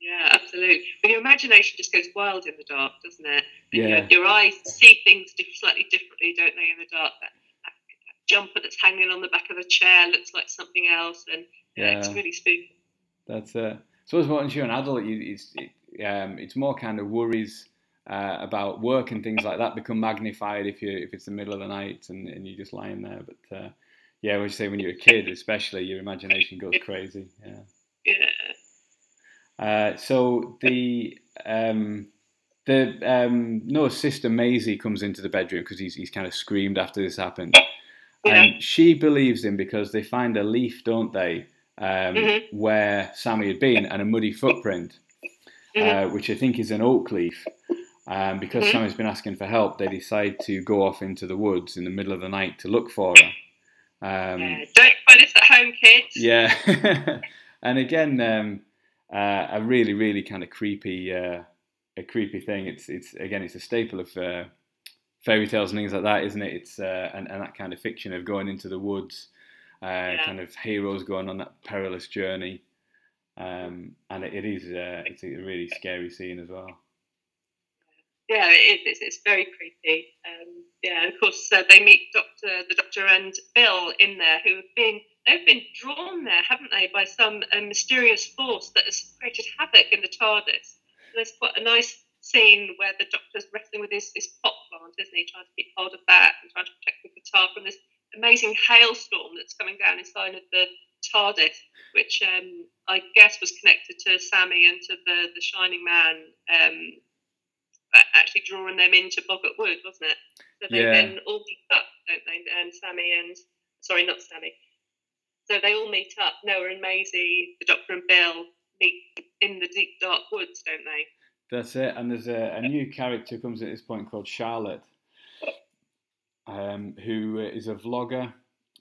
Yeah, absolutely. But your imagination just goes wild in the dark, doesn't it? And Yeah. Your, your eyes see things slightly differently, don't they, in the dark? That, that, jumper that's hanging on the back of the chair looks like something else, and yeah, it's really spooky. That's uh, I suppose once you're an adult, you, it's it, um, it's more kind of worries uh, about work and things like that become magnified if you if it's the middle of the night and, and you're just lying there. But uh, yeah, what you say when you're a kid, especially your imagination goes crazy. Yeah. Yeah. Uh, so the um, the um, no sister Maisie comes into the bedroom because he's he's kind of screamed after this happened, Yeah. and she believes him because they find a leaf, don't they, um, Mhm. where Sammy had been and a muddy footprint, Mhm. uh, which I think is an oak leaf. Um, because Mhm. Sammy's been asking for help, they decide to go off into the woods in the middle of the night to look for her. Um, yeah. Don't try this at home, kids. yeah, [LAUGHS] and again, um, uh, a really, really kind of creepy, uh, a creepy thing. It's, it's again, it's a staple of uh, fairy tales and things like that, isn't it? It's uh, and, and that kind of fiction of going into the woods, uh, kind of heroes going on that perilous journey, um, and it, it is, uh, it's a really scary scene as well. Yeah, it is. It's, it's very creepy. Um, yeah, of course uh, they meet Doctor, the Doctor and Bill in there, who have been they've been drawn there, haven't they, by some uh, mysterious force that has created havoc in the TARDIS. There's quite a nice scene where the Doctor's wrestling with his, his pot plant, isn't he, trying to keep hold of that and trying to protect the guitar from this amazing hailstorm that's coming down inside of the TARDIS, which um, I guess was connected to Sammy and to the the Shining Man. Um, actually drawing them into Boggart Wood, wasn't it? So they Yeah. then all meet up, don't they? And Sammy and sorry, not Sammy. So they all meet up. Noah and Maisie, the Doctor and Bill meet in the deep dark woods, don't they? That's it. And there's a, a new character comes at this point called Charlotte, um, who is a vlogger.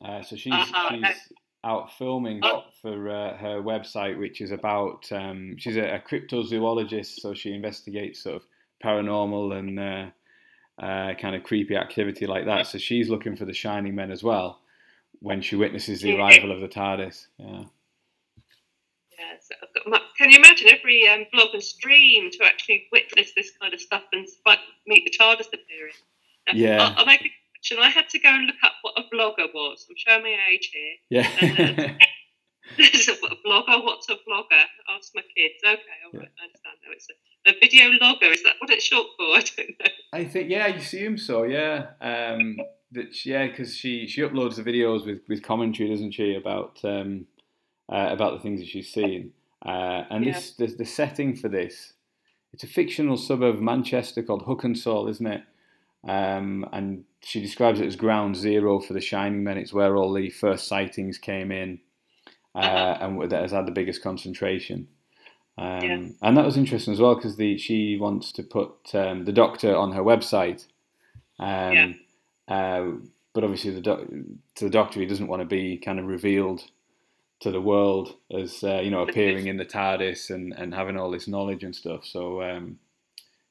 Uh, so she's Uh-huh, she's out filming Oh. for uh, her website, which is about um, she's a, a cryptozoologist. So she investigates sort of paranormal and uh, uh, kind of creepy activity like that. So she's looking for the Shining Men as well when she witnesses the arrival of the TARDIS. Yeah. Yeah. So my- can you imagine every um, vlogger's dream to actually witness this kind of stuff and meet the TARDIS appearing? Now, Yeah. I'll, I'll make a correction. I had to go and look up what a vlogger was. I'm showing my age here. Yeah. Is [LAUGHS] it a blogger? What's a blogger? Ask my kids. Okay, all right, I understand now. It's a, a video logger. Is that what it's short for? [LAUGHS] I don't know. I think yeah, you assume so. Yeah, um, that she- yeah, because she she uploads the videos with, with commentary, doesn't she, about um, uh, about the things that she's seen. Uh, and this the, the setting for this, it's a fictional suburb of Manchester called Hookensall, isn't it? Um, and she describes it as ground zero for the Shining Men. It's where all the first sightings came in, uh, Uh-huh. and that has had the biggest concentration. Um, Yeah. And that was interesting as well because the she wants to put um, the Doctor on her website, um, Yeah. uh, but obviously the doc- to the Doctor he doesn't want to be kind of revealed to the world as uh, you know appearing in the TARDIS and, and having all this knowledge and stuff. So um,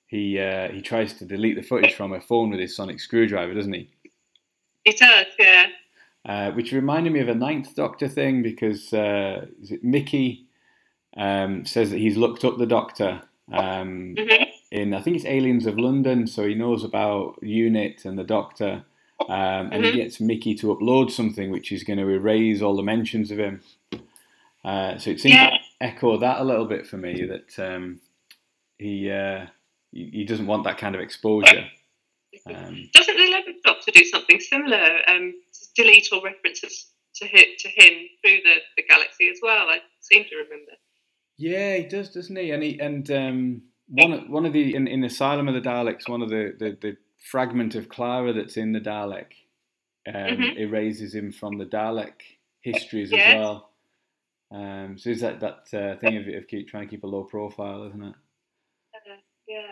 he uh, he tries to delete the footage from her phone with his sonic screwdriver, doesn't he? It does, yeah. uh, which reminded me of a Ninth Doctor thing because uh, is it Mickey um, says that he's looked up the Doctor um, hmm in I think it's Aliens of London, so he knows about Unit and the Doctor, um, and Mhm. he gets Mickey to upload something which is going to erase all the mentions of him. Uh, so it seems Yeah. to echo that a little bit for me that um, he, uh, he he doesn't want that kind of exposure. Um, Doesn't the Eleventh Doctor do something similar? Um, delete all references to him, to him through the, the galaxy as well. I seem to remember. Yeah, he does, doesn't he? And he and um, one one of the in, in Asylum of the Daleks, one of the, the, the fragment of Clara that's in the Dalek um, Mhm. erases him from the Dalek histories Yes. as well. Um, so is that that uh, thing of, of keep trying to keep a low profile, isn't it? Uh, yeah.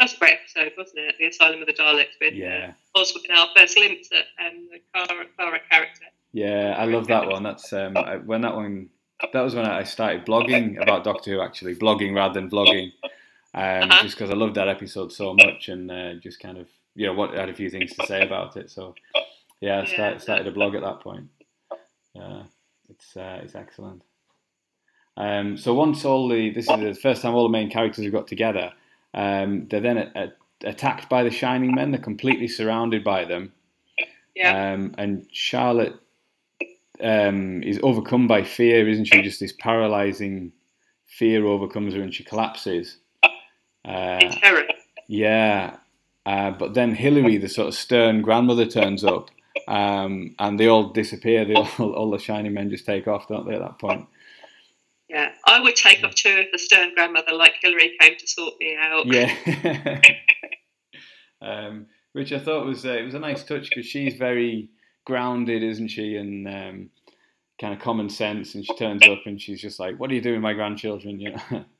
That's a great episode, wasn't it? The Asylum of the Daleks with Yeah, uh, Oswald and our first glimpse at um, the Clara, Clara character. yeah, I love that one. That's um, I, when that one. That was when I started blogging about Doctor Who, actually blogging rather than vlogging, um, Uh-huh. just because I loved that episode so much and uh, just kind of you know what had a few things to say about it. So yeah, I started, started a blog at that point. Yeah, it's uh, it's excellent. Um, so once all the this is the first time all the main characters have got together, um, they're then a, a, attacked by the Shining Men. They're completely surrounded by them, Yeah. um, and Charlotte um, is overcome by fear, isn't she? Just this paralyzing fear overcomes her, and she collapses. Uh, in terror. yeah, uh, but then Hillary, the sort of stern grandmother, turns up, um, and they all disappear. They all, [LAUGHS] all the shiny men just take off, don't they? At that point, Yeah. I would take off too if the stern grandmother like Hillary came to sort me out. yeah. [LAUGHS] [LAUGHS] um, which I thought was uh, it was a nice touch because she's very grounded, isn't she, and um, kind of common sense. And she turns up and she's just like, "What are you doing, with my grandchildren?" You know. [LAUGHS]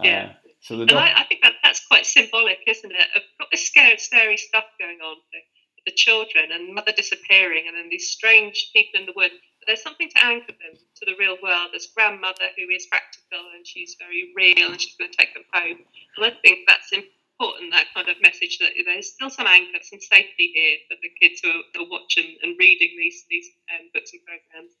Yeah. Uh, so the And doc- I, I think that that's quite symbolic, isn't it? Of got this scary, scary stuff going on with the children and mother disappearing, and then these strange people in the wood. But there's something to anchor them to the real world. There's grandmother who is practical and she's very real, and she's going to take them home. And I think that's important. Important that kind of message that there's still some anchor, some safety here for the kids who are, are watching and reading these these um, books and programs.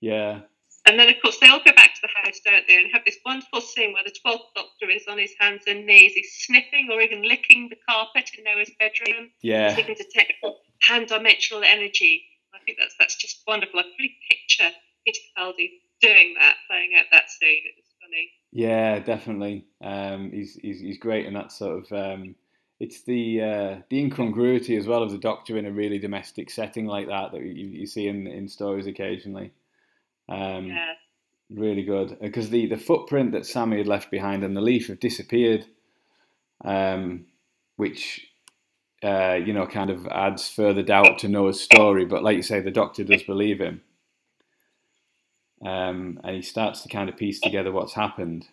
yeah, And then, of course, they all go back to the house, don't they, and have this wonderful scene where the 12th Doctor is on his hands and knees. He's sniffing or even licking the carpet in Noah's bedroom. yeah, He can detect pan dimensional energy. I think that's that's just wonderful. I can really picture Peter Capaldi doing that, playing out that scene. It was funny. Yeah, definitely. Um, he's, he's he's great in that sort of. Um, it's the uh, the incongruity as well of the Doctor in a really domestic setting like that that you, you see in in stories occasionally. Um, Yeah. really good because the, the footprint that Sammy had left behind and the leaf have disappeared, um, which uh, you know kind of adds further doubt to Noah's story. But like you say, the Doctor does believe him, um, and he starts to kind of piece together what's happened.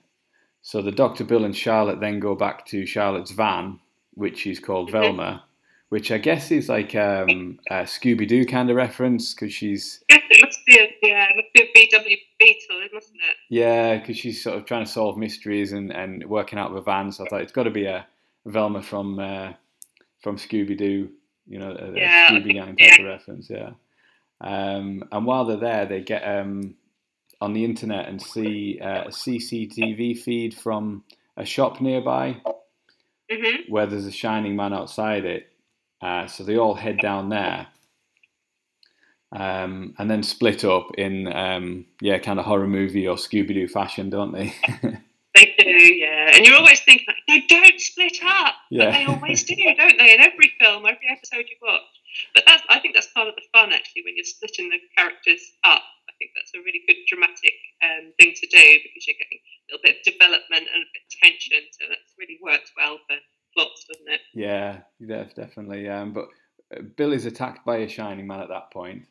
So the Doctor, Bill, and Charlotte then go back to Charlotte's van, which is called Velma. Which I guess is like um, a Scooby Doo kind of reference because she's it must be a, yeah, it must be a VW Beetle, mustn't it? Yeah, because she's sort of trying to solve mysteries and, and working out with a van. So I thought it's got to be a Velma from uh, from Scooby Doo, you know, a, Yeah, Scooby Gang yeah. type of reference. Yeah. Um, and while they're there, they get um, on the internet and see uh, a CCTV feed from a shop nearby hmm where there's a shining man outside it. Uh, so they all head down there. Um, and then split up in um, yeah, kind of horror movie or Scooby Doo fashion, don't they? [LAUGHS] They do, yeah. And you're always thinking, like, no, don't split up. Yeah. But they always do, [LAUGHS] don't they? In every film, every episode you watch. But that's, I think that's part of the fun, actually, when you're splitting the characters up. Think that's a really good dramatic um, thing to do because you're getting a little bit of development and a bit of tension. So that's really worked well for plots, doesn't it? yeah, def- definitely. Um, but uh, Bill is attacked by a shining man at that point,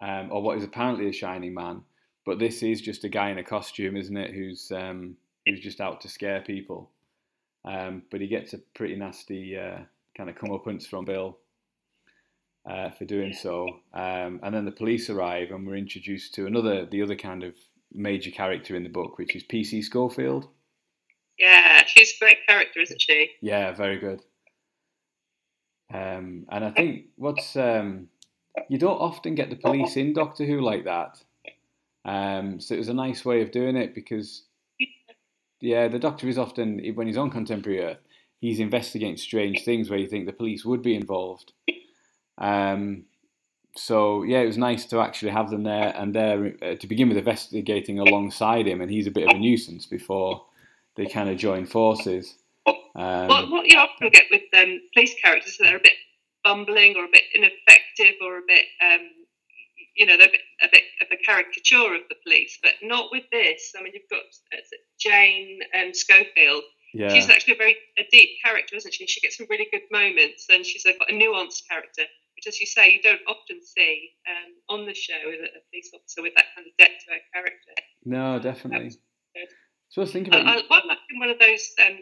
um, or what is apparently a shining man. But this is just a guy in a costume, isn't it? Who's um, who's just out to scare people. Um, but he gets a pretty nasty uh, kind of comeuppance from Bill uh, for doing so. Um, and then the police arrive, and we're introduced to another, the other kind of major character in the book, which is PC Schofield. Yeah, she's a great character, isn't she? Yeah, very good. Um, and I think what's um, you don't often get the police in Doctor Who like that. Um, so it was a nice way of doing it because yeah, the Doctor is often when he's on Contemporary Earth, he's investigating strange things where you think the police would be involved. Um, so yeah, it was nice to actually have them there and there uh, to begin with investigating alongside him, and he's a bit of a nuisance before they kind of join forces. Um, what, what you often get with um, police characters, they're a bit bumbling or a bit ineffective or a bit, um, you know, they're a bit, a bit of a caricature of the police, but not with this. I mean, you've got uh, Jane and Schofield, Yeah. She's actually a very a deep character, isn't she? She gets some really good moments, and she's a, got a nuanced character, as you say, you don't often see um, on the show a, police officer with that kind of depth to her character. No, definitely. So I was thinking I, about I, what I liked in one of those, um,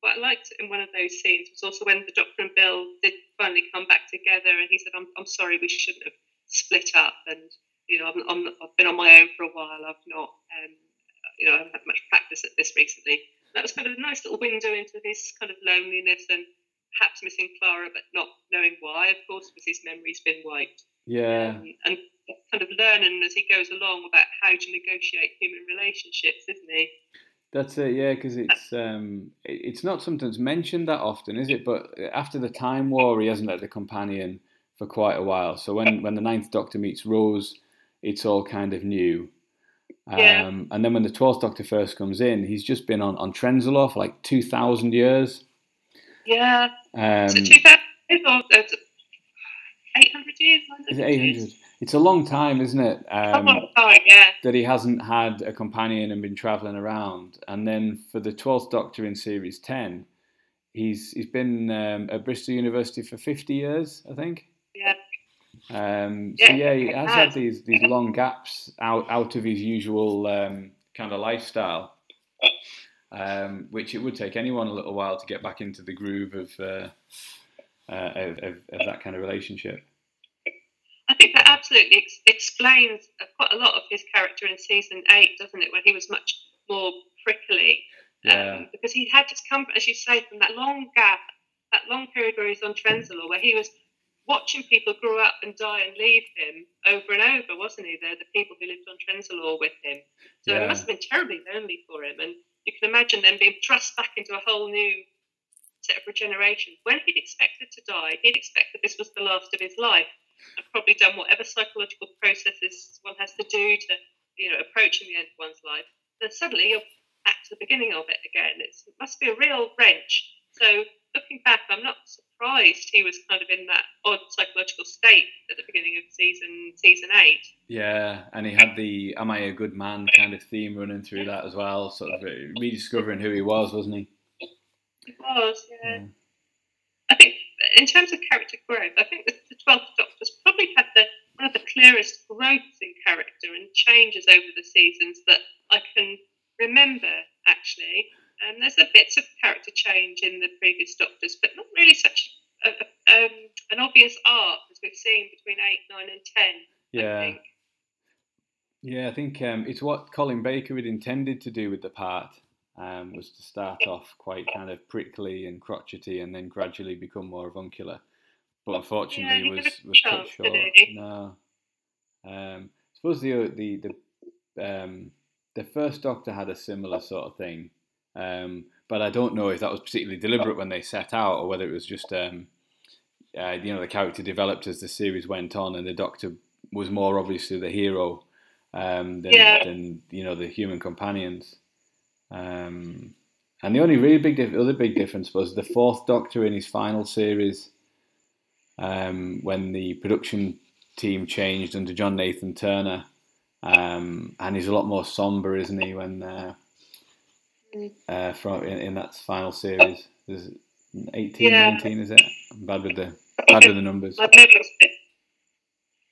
what I liked in one of those scenes was also when the Doctor and Bill did finally come back together, and he said, "I'm, I'm sorry, we shouldn't have split up." And you know, I'm, I'm, I've been on my own for a while. I've not, um, you know, I haven't had much practice at this recently. That was kind of a nice little window into his kind of loneliness and perhaps missing Clara, but not knowing why. Of course, because his memory's been wiped. yeah, Um, and kind of learning as he goes along about how to negotiate human relationships, isn't he? that's it. Yeah, because it's um, it's not something that's mentioned that often, is it? But after the Time War, he hasn't had the companion for quite a while. So when when the Ninth Doctor meets Rose, it's all kind of new. Um, Yeah. And then when the Twelfth Doctor first comes in, he's just been on on Trenzalore for like two thousand years. Yeah. Um, Is it 2000 years or uh, 800 years? 900 is it eight years? It's a long time, isn't it? A Um, long time, yeah. that he hasn't had a companion and been travelling around. And then for the Twelfth Doctor in Series Ten, he's he's been um, at Bristol University for fifty years, I think. Yeah. Um, so Yeah, he has. had these these long gaps out out of his usual um, kind of lifestyle, um, which it would take anyone a little while to get back into the groove of uh, uh, of, of, of that kind of relationship. I think that absolutely ex- explains quite a lot of his character in season eight, doesn't it? When he was much more prickly. Yeah. Um, because he had just come, as you say, from that long gap, that long period where he was on Trenzalore, where he was watching people grow up and die and leave him over and over, wasn't he? They're the people who lived on Trenzalore with him. So Yeah. it must have been terribly lonely for him. And you can imagine them being thrust back into a whole new set of regeneration. When he'd expected to die, he'd expected this was the last of his life and probably done whatever psychological processes one has to do to, you know, approaching the end of one's life. Then suddenly you're back to the beginning of it again. It's, it must be a real wrench. So looking back, I'm not surprised he was kind of in that odd psychological state at the beginning of season season eight. Yeah, and he had the "Am I a good man?" kind of theme running through that as well, sort of rediscovering who he was, wasn't he? It was, yeah. Yeah. I think in terms of character growth, I think the Twelfth Doctor's probably had the one of the clearest growths in character and changes over the seasons that I can remember. Actually, and there's a bits of character change in the previous Doctors, but not really such a, um, an obvious arc as we've seen between eight, nine, and ten. I Yeah, think. yeah. I think um, it's what Colin Baker had intended to do with the part. Um, was to start off quite kind of prickly and crotchety, and then gradually become more avuncular. But unfortunately, he was was cut short. No. Um, I suppose the the the um, the first Doctor had a similar sort of thing, um, but I don't know if that was particularly deliberate when they set out, or whether it was just um, uh, you know the character developed as the series went on, and the Doctor was more obviously the hero um, than, Yeah. than you know the human companions. Um, and the only really big dif- other big difference was the fourth Doctor in his final series, um, when the production team changed under John Nathan Turner, um, and he's a lot more somber, isn't he? When uh. Uh, from in, in that final series, there's 18, Yeah. 19, is it? I'm bad with the bad with the numbers. My memory's a bit,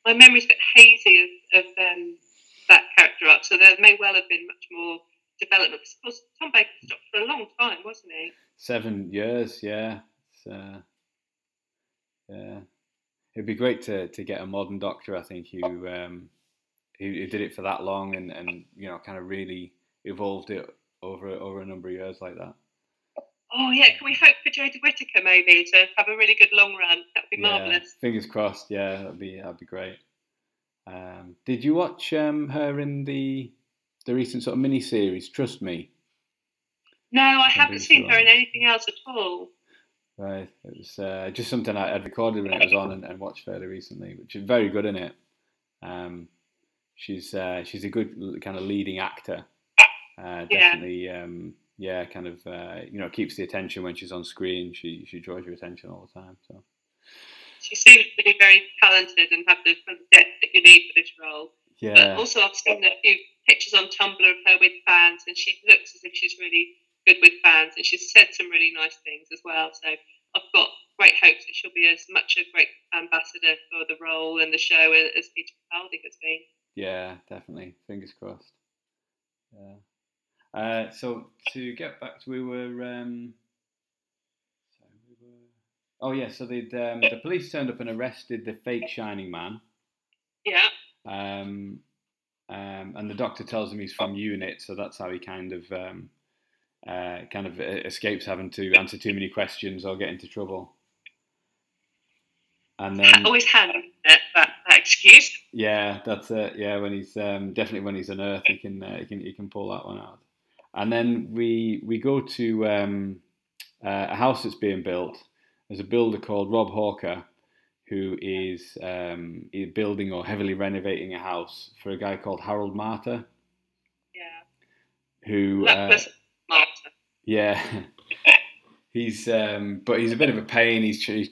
my memory's a bit hazy of, of um, that character arc, so there may well have been much more development. Of course, Tom Baker's stopped for a long time, wasn't he? Seven years, yeah. Uh, yeah. It'd be great to, to get a modern doctor, I think, who, um, who, who did it for that long and, and you know kind of really evolved it over over a number of years like that. Oh yeah, can we hope for Jodie Whittaker maybe to have a really good long run? That would be Yeah, marvellous. fingers crossed. Yeah, that'd be that'd be great. Um, did you watch um, her in the the recent sort of mini series? Trust me. No, I haven't seen her in anything else at all. Right, it was uh, just something I had recorded when it was on and, and watched fairly recently, which is very good in it. Um, she's uh, she's a good kind of leading actor. Uh, Yeah. definitely, um, yeah, kind of uh, you know keeps the attention when she's on screen. She she draws your attention all the time. So She seems to be very talented and have the kind of depth that you need for this role. But yeah, also, I've seen a few pictures on Tumblr of her with fans, and she looks as if she's really good with fans, and she's said some really nice things as well. So I've got great hopes that she'll be as much a great ambassador for the role and the show as Peter Capaldi has been. Yeah, definitely. Fingers crossed. Yeah. Uh, so to get back to we were. Um, sorry, we were. Oh yeah, so the um, the police turned up and arrested the fake Shining Man. Yeah. Um, um, and the doctor tells him he's from UNIT, so that's how he kind of um, uh, kind of escapes having to answer too many questions or get into trouble. And then always had that, that, that excuse. Yeah, that's it. Yeah, when he's um, definitely when he's on Earth, he can uh, he can he can pull that one out. And then we we go to um, uh, a house that's being built. There's a builder called Rob Hawker who is um, building or heavily renovating a house for a guy called Harold Marter. Yeah. Who? Uh, Marter. Yeah. [LAUGHS] he's um, but he's a bit of a pain. He's, he's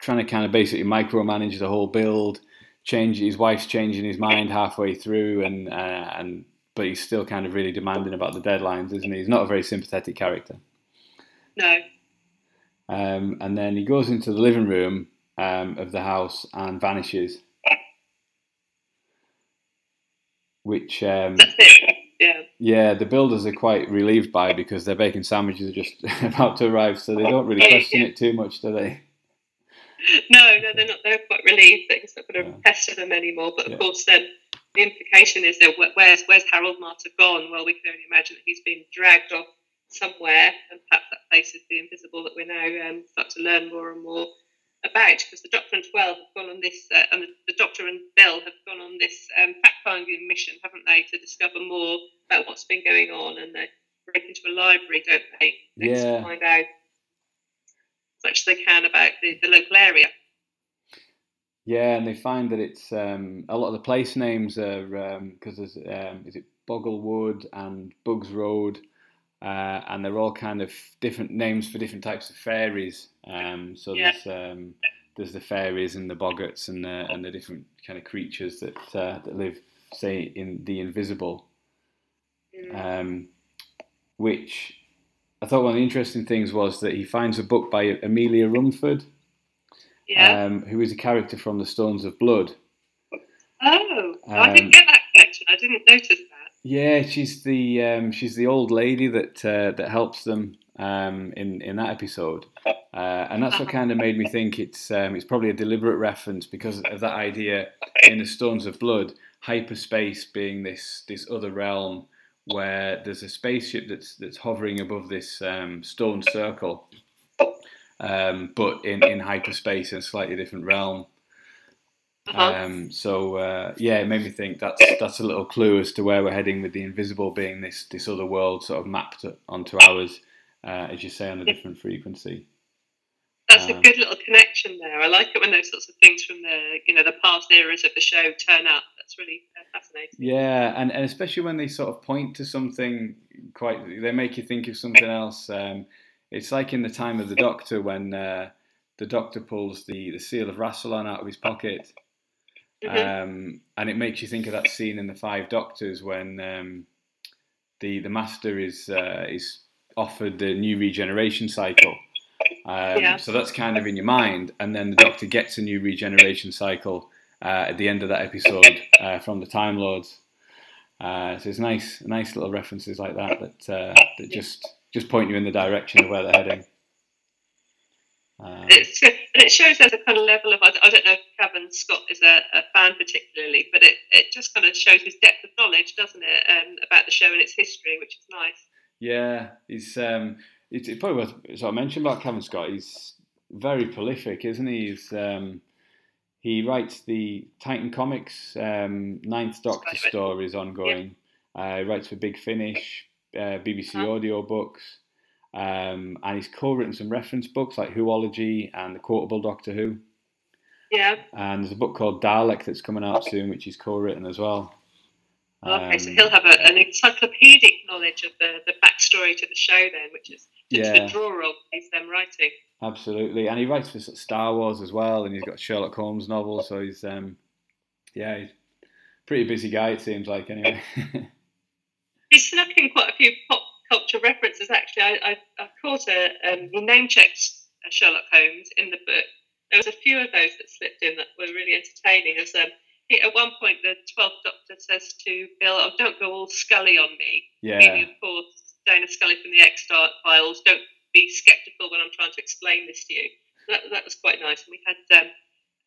trying to kind of basically micromanage the whole build. Change his wife's changing his mind halfway through, and uh, and but he's still kind of really demanding about the deadlines, isn't he? He's not a very sympathetic character. No. Um, and then he goes into the living room um, of the house and vanishes. Which um, yeah. yeah, the builders are quite relieved by because their bacon sandwiches are just [LAUGHS] about to arrive, so they don't really question it too much, do they? No, no, they're not. They're quite relieved that he's not going to yeah. pester them anymore. But of yeah. course, then the implication is that where's where's Harold Marter gone? Well, we can only imagine that he's been dragged off somewhere, and perhaps that place is the invisible that we're now um, start to learn more and more about because the Doctor and Twelve have gone on this, uh, and the, the, Doctor and Bill have gone on this um, fact-finding mission, haven't they, to discover more about what's been going on, and they break into a library, don't they? Yeah. To find out as much as they can about the, the local area. Yeah, and they find that it's um, a lot of the place names are because um, there's um, is it Bogglewood and Bugs Road uh, and they're all kind of different names for different types of fairies. Um, so yeah. there's um, there's the fairies and the boggarts and the and the different kind of creatures that uh, that live, say, in the invisible. Mm. Um, which I thought one of the interesting things was that he finds a book by Amelia Rumford, yeah. Um, who is a character from the Stones of Blood. Oh, I didn't um, get that connection. I didn't notice that. Yeah, she's the um, she's the old lady that uh, that helps them um, in in that episode, uh, and that's what kind of made me think it's um, it's probably a deliberate reference because of that idea in the Stones of Blood, hyperspace being this this other realm where there's a spaceship that's that's hovering above this um, stone circle, um, but in in hyperspace in a slightly different realm. Uh-huh. Um, so uh, yeah, it made me think that's that's a little clue as to where we're heading with the invisible being this this other world sort of mapped onto ours, uh, as you say, on a different frequency. That's um, a good little connection there. I like it when those sorts of things from the you know the past eras of the show turn up. That's really uh, fascinating. Yeah, and, and especially when they sort of point to something quite, they make you think of something else. Um, it's like in the time of the Doctor when uh, the Doctor pulls the the seal of Rassilon out of his pocket Mm-hmm. Um, and it makes you think of that scene in the Five Doctors when um, the the Master is uh, is offered the new regeneration cycle. Um, yeah. So that's kind of in your mind, and then the Doctor gets a new regeneration cycle uh, at the end of that episode uh, from the Time Lords. Uh, so it's nice, nice little references like that that uh, that just just point you in the direction of where they're heading. Um, it's, and it shows there's a kind of level of I, don't know if Cavan Scott is a, a, fan particularly, but it, it just kind of shows his depth of knowledge, doesn't it, um, about the show and its history, which is nice. Yeah, he's um, it's it probably worth so I mentioned about Cavan Scott. He's very prolific, isn't he? He's um, he writes the Titan Comics um, Ninth Doctor stories ongoing. Yeah. Uh, he writes for Big Finish, uh, BBC uh-huh. audio books. Um, and he's co-written some reference books like Whoology and the Quotable Doctor Who. Yeah. And there's a book called Dalek that's coming out soon, which he's co-written as well. Okay, um, so he'll have a, an encyclopedic knowledge of the, the backstory to the show then, which is just yeah. the drawer of he's them writing. Absolutely, and he writes for Star Wars as well, and he's got Sherlock Holmes novels, so he's um, yeah, he's a pretty busy guy. It seems like anyway. [LAUGHS] he's snuck in quite a few pop culture references. Actually, I, I, I caught a um, he name checked Sherlock Holmes in the book. There was a few of those that slipped in that were really entertaining. As um, he, at one point, the Twelfth Doctor says to Bill, "Oh, don't go all Scully on me." Yeah. Meaning, of course, Dana Scully from the X Files. Don't be sceptical when I'm trying to explain this to you. That, that was quite nice. And we had um,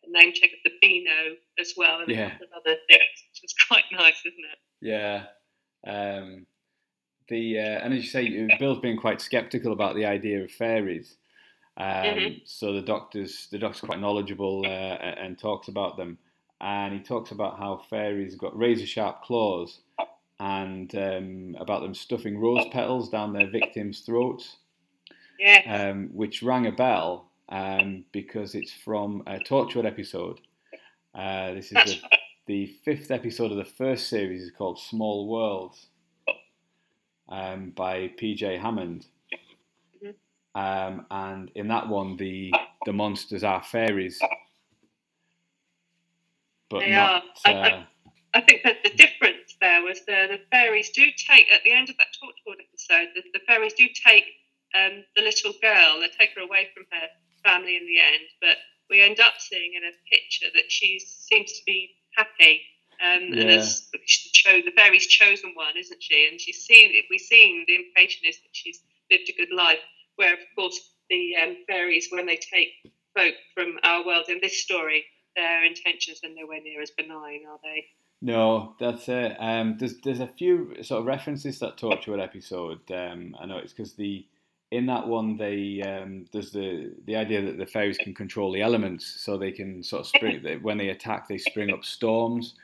a name check of the Beano as well, and Yeah. a couple of other things, which was quite [LAUGHS] nice, isn't it? Yeah. Um, the uh, and as you say, Bill's been quite sceptical about the idea of fairies. Um, Mhm. So the doctor's the doctor's quite knowledgeable uh, and talks about them, and he talks about how fairies got razor sharp claws, and um, about them stuffing rose petals down their victims' throats, Yeah. um, which rang a bell um, because it's from a Torchwood episode. Uh, this is the [LAUGHS] the fifth episode of the first series is called Small Worlds um, by PJ Hammond. Mhm. Um, and in that one, the the monsters are fairies, but They not. are. I- I- Uh, I think that the difference there was the, the fairies do take, at the end of that Torchwood episode, the, the fairies do take um, the little girl, they take her away from her family in the end, but we end up seeing in a picture that she seems to be happy. Um, And Yeah. as the, fairy's chosen one, isn't she? And she's seen, we've seen, the implication is that she's lived a good life. Where, of course, the um, fairies, when they take folk from our world in this story, their intentions are nowhere near as benign, are they? No, that's it. Um, there's there's a few sort of references that talk to Torchwood episode. Um, I know it's because the in that one they um, there's the the idea that the fairies can control the elements, so they can sort of spring [LAUGHS] when they attack, they spring up storms,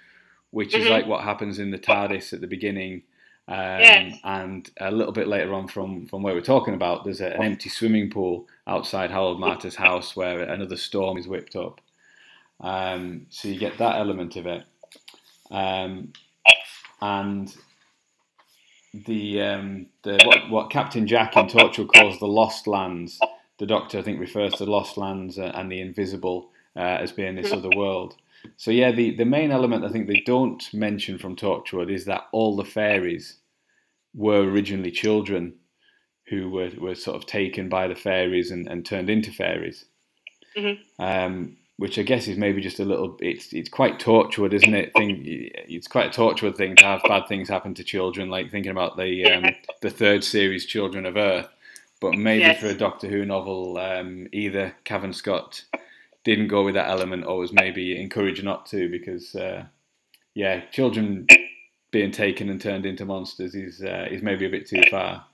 which is Mhm. like what happens in the TARDIS at the beginning. Um, Yes. And a little bit later on from, from where we're talking about, there's a, an empty swimming pool outside Harold Marter's house where another storm is whipped up. Um, so you get that element of it. Um, and the um, the what, what Captain Jack in Torchwood calls the Lost Lands, the Doctor I think refers to the Lost Lands and the Invisible uh, as being this other world. So yeah, the, the main element I think they don't mention from Torchwood is that all the fairies were originally children who were, were sort of taken by the fairies and, and turned into fairies. Mhm. Um, which I guess is maybe just a little. It's it's quite Torchwood, isn't it? Thing it's quite a Torchwood thing to have bad things happen to children, like thinking about the um, the third series, Children of Earth. But maybe Yes. for a Doctor Who novel, um, either Cavan Scott didn't go with that element, or was maybe encouraged not to, because uh, yeah, children being taken and turned into monsters is uh, is maybe a bit too far.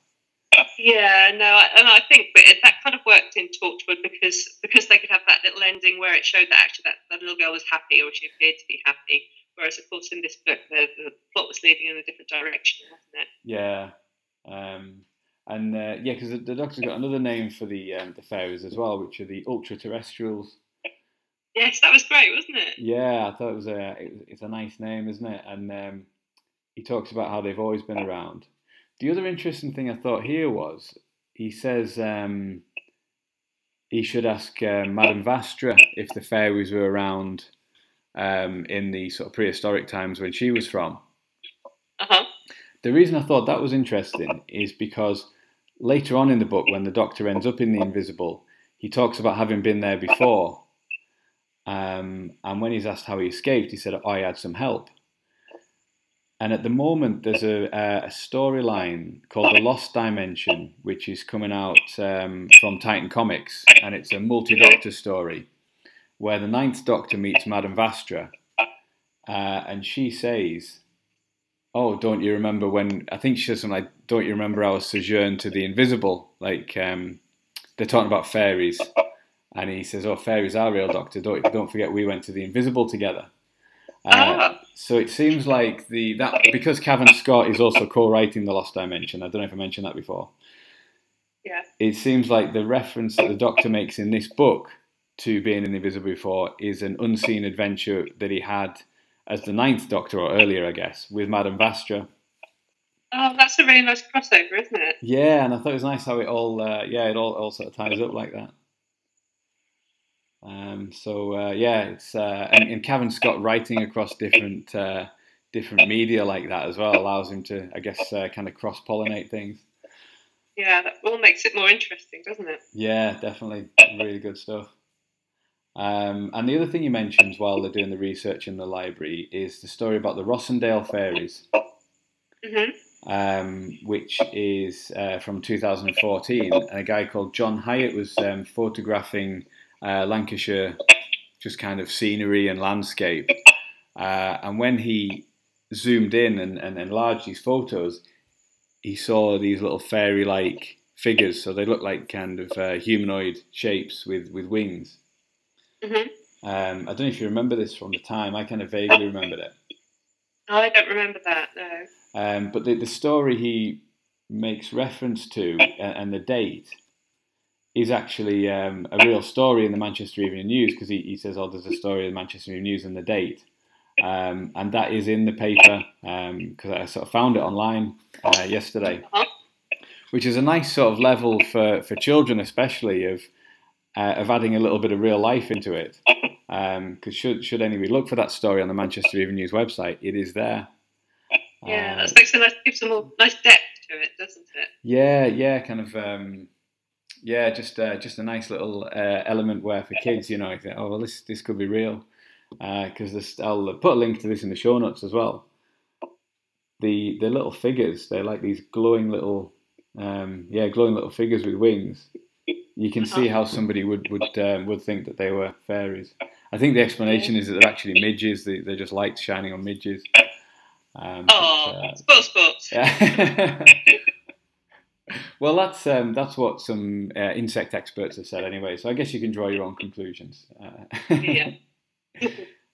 Yeah, no, and I think that that kind of worked in Torchwood because because they could have that little ending where it showed that actually that, that little girl was happy or she appeared to be happy. Whereas, of course, in this book, the, the plot was leading in a different direction, wasn't it? Yeah, um, and uh, yeah, because the, the Doctor's got another name for the um, the fairies as well, which are the ultra terrestrials. Yes, that was great, wasn't it? Yeah, I thought it was a it- it's a nice name, isn't it? And um, he talks about how they've always been around. The other interesting thing I thought here was he says um, he should ask uh, Madame Vastra if the fairies were around um, in the sort of prehistoric times when she was from. Uh huh. The reason I thought that was interesting is because later on in the book, when the Doctor ends up in the Invisible, he talks about having been there before. Um, and when he's asked how he escaped, he said, oh, I had some help. And at the moment, there's a, a storyline called The Lost Dimension, which is coming out um, from Titan Comics. And it's a multi Doctor story where the Ninth Doctor meets Madame Vastra. Uh, and she says, oh, don't you remember when? I think she says something like, don't you remember our sojourn to the invisible? Like um, they're talking about fairies, and he says, oh, fairies are real, Doctor. Don't don't forget we went to the invisible together. Uh, Ah. So it seems like the that because Cavan Scott is also co-writing the Lost Dimension. I don't know if I mentioned that before. Yeah. It seems like the reference that the Doctor makes in this book to being in the invisible before is an unseen adventure that he had as the Ninth Doctor, or earlier, I guess, with Madame Vastra. Oh, that's a really nice crossover, isn't it? Yeah, and I thought it was nice how it all, uh, yeah, it all, all sort of ties up like that. Um, so uh, yeah, it's uh, and, and Cavan Scott writing across different uh, different media like that as well allows him to, I guess, uh, kind of cross pollinate things. Yeah, that all makes it more interesting, doesn't it? Yeah, definitely. Really good stuff. Um, and the other thing you mentioned while they're doing the research in the library is the story about the Rossendale fairies, hmm um, which is uh, from 2014. And a guy called John Hyatt was um, photographing uh, Lancashire, just kind of scenery and landscape. Uh, and when he zoomed in and, and enlarged these photos, he saw these little fairy like figures. So they looked like kind of uh, humanoid shapes with, with wings. hmm Um, I don't know if you remember this from the time. I kind of vaguely remembered it. I don't remember that. No. Um, but the, the story he makes reference to and, and the date is actually um, a real story in the Manchester Evening News because he, he says, "Oh, there's a story in the Manchester Evening News and the date," um, and that is in the paper because I sort of found it online uh, yesterday, which is a nice sort of level for, for children, especially of uh, of adding a little bit of real life into it. Because should should anybody look for that story on the Manchester Evening News website, it is there. Yeah, Uh, that makes a nice, gives more nice depth to it, doesn't it? Yeah, yeah, kind of. Yeah, just uh, just a nice little uh, element where for kids, you know, I think, oh well, this this could be real, because this I'll put a link to this in the show notes as well. The the little figures, they're like these glowing little, um, yeah, glowing little figures with wings. You can see how somebody would would um, would think that they were fairies. I think the explanation is that they're actually midges. They, they're just lights shining on midges. Um, but, Oh, uh, sports, sports. yeah. [LAUGHS] well, that's um, that's what some uh, insect experts have said anyway. So I guess you can draw your own conclusions. Uh, Yeah. [LAUGHS]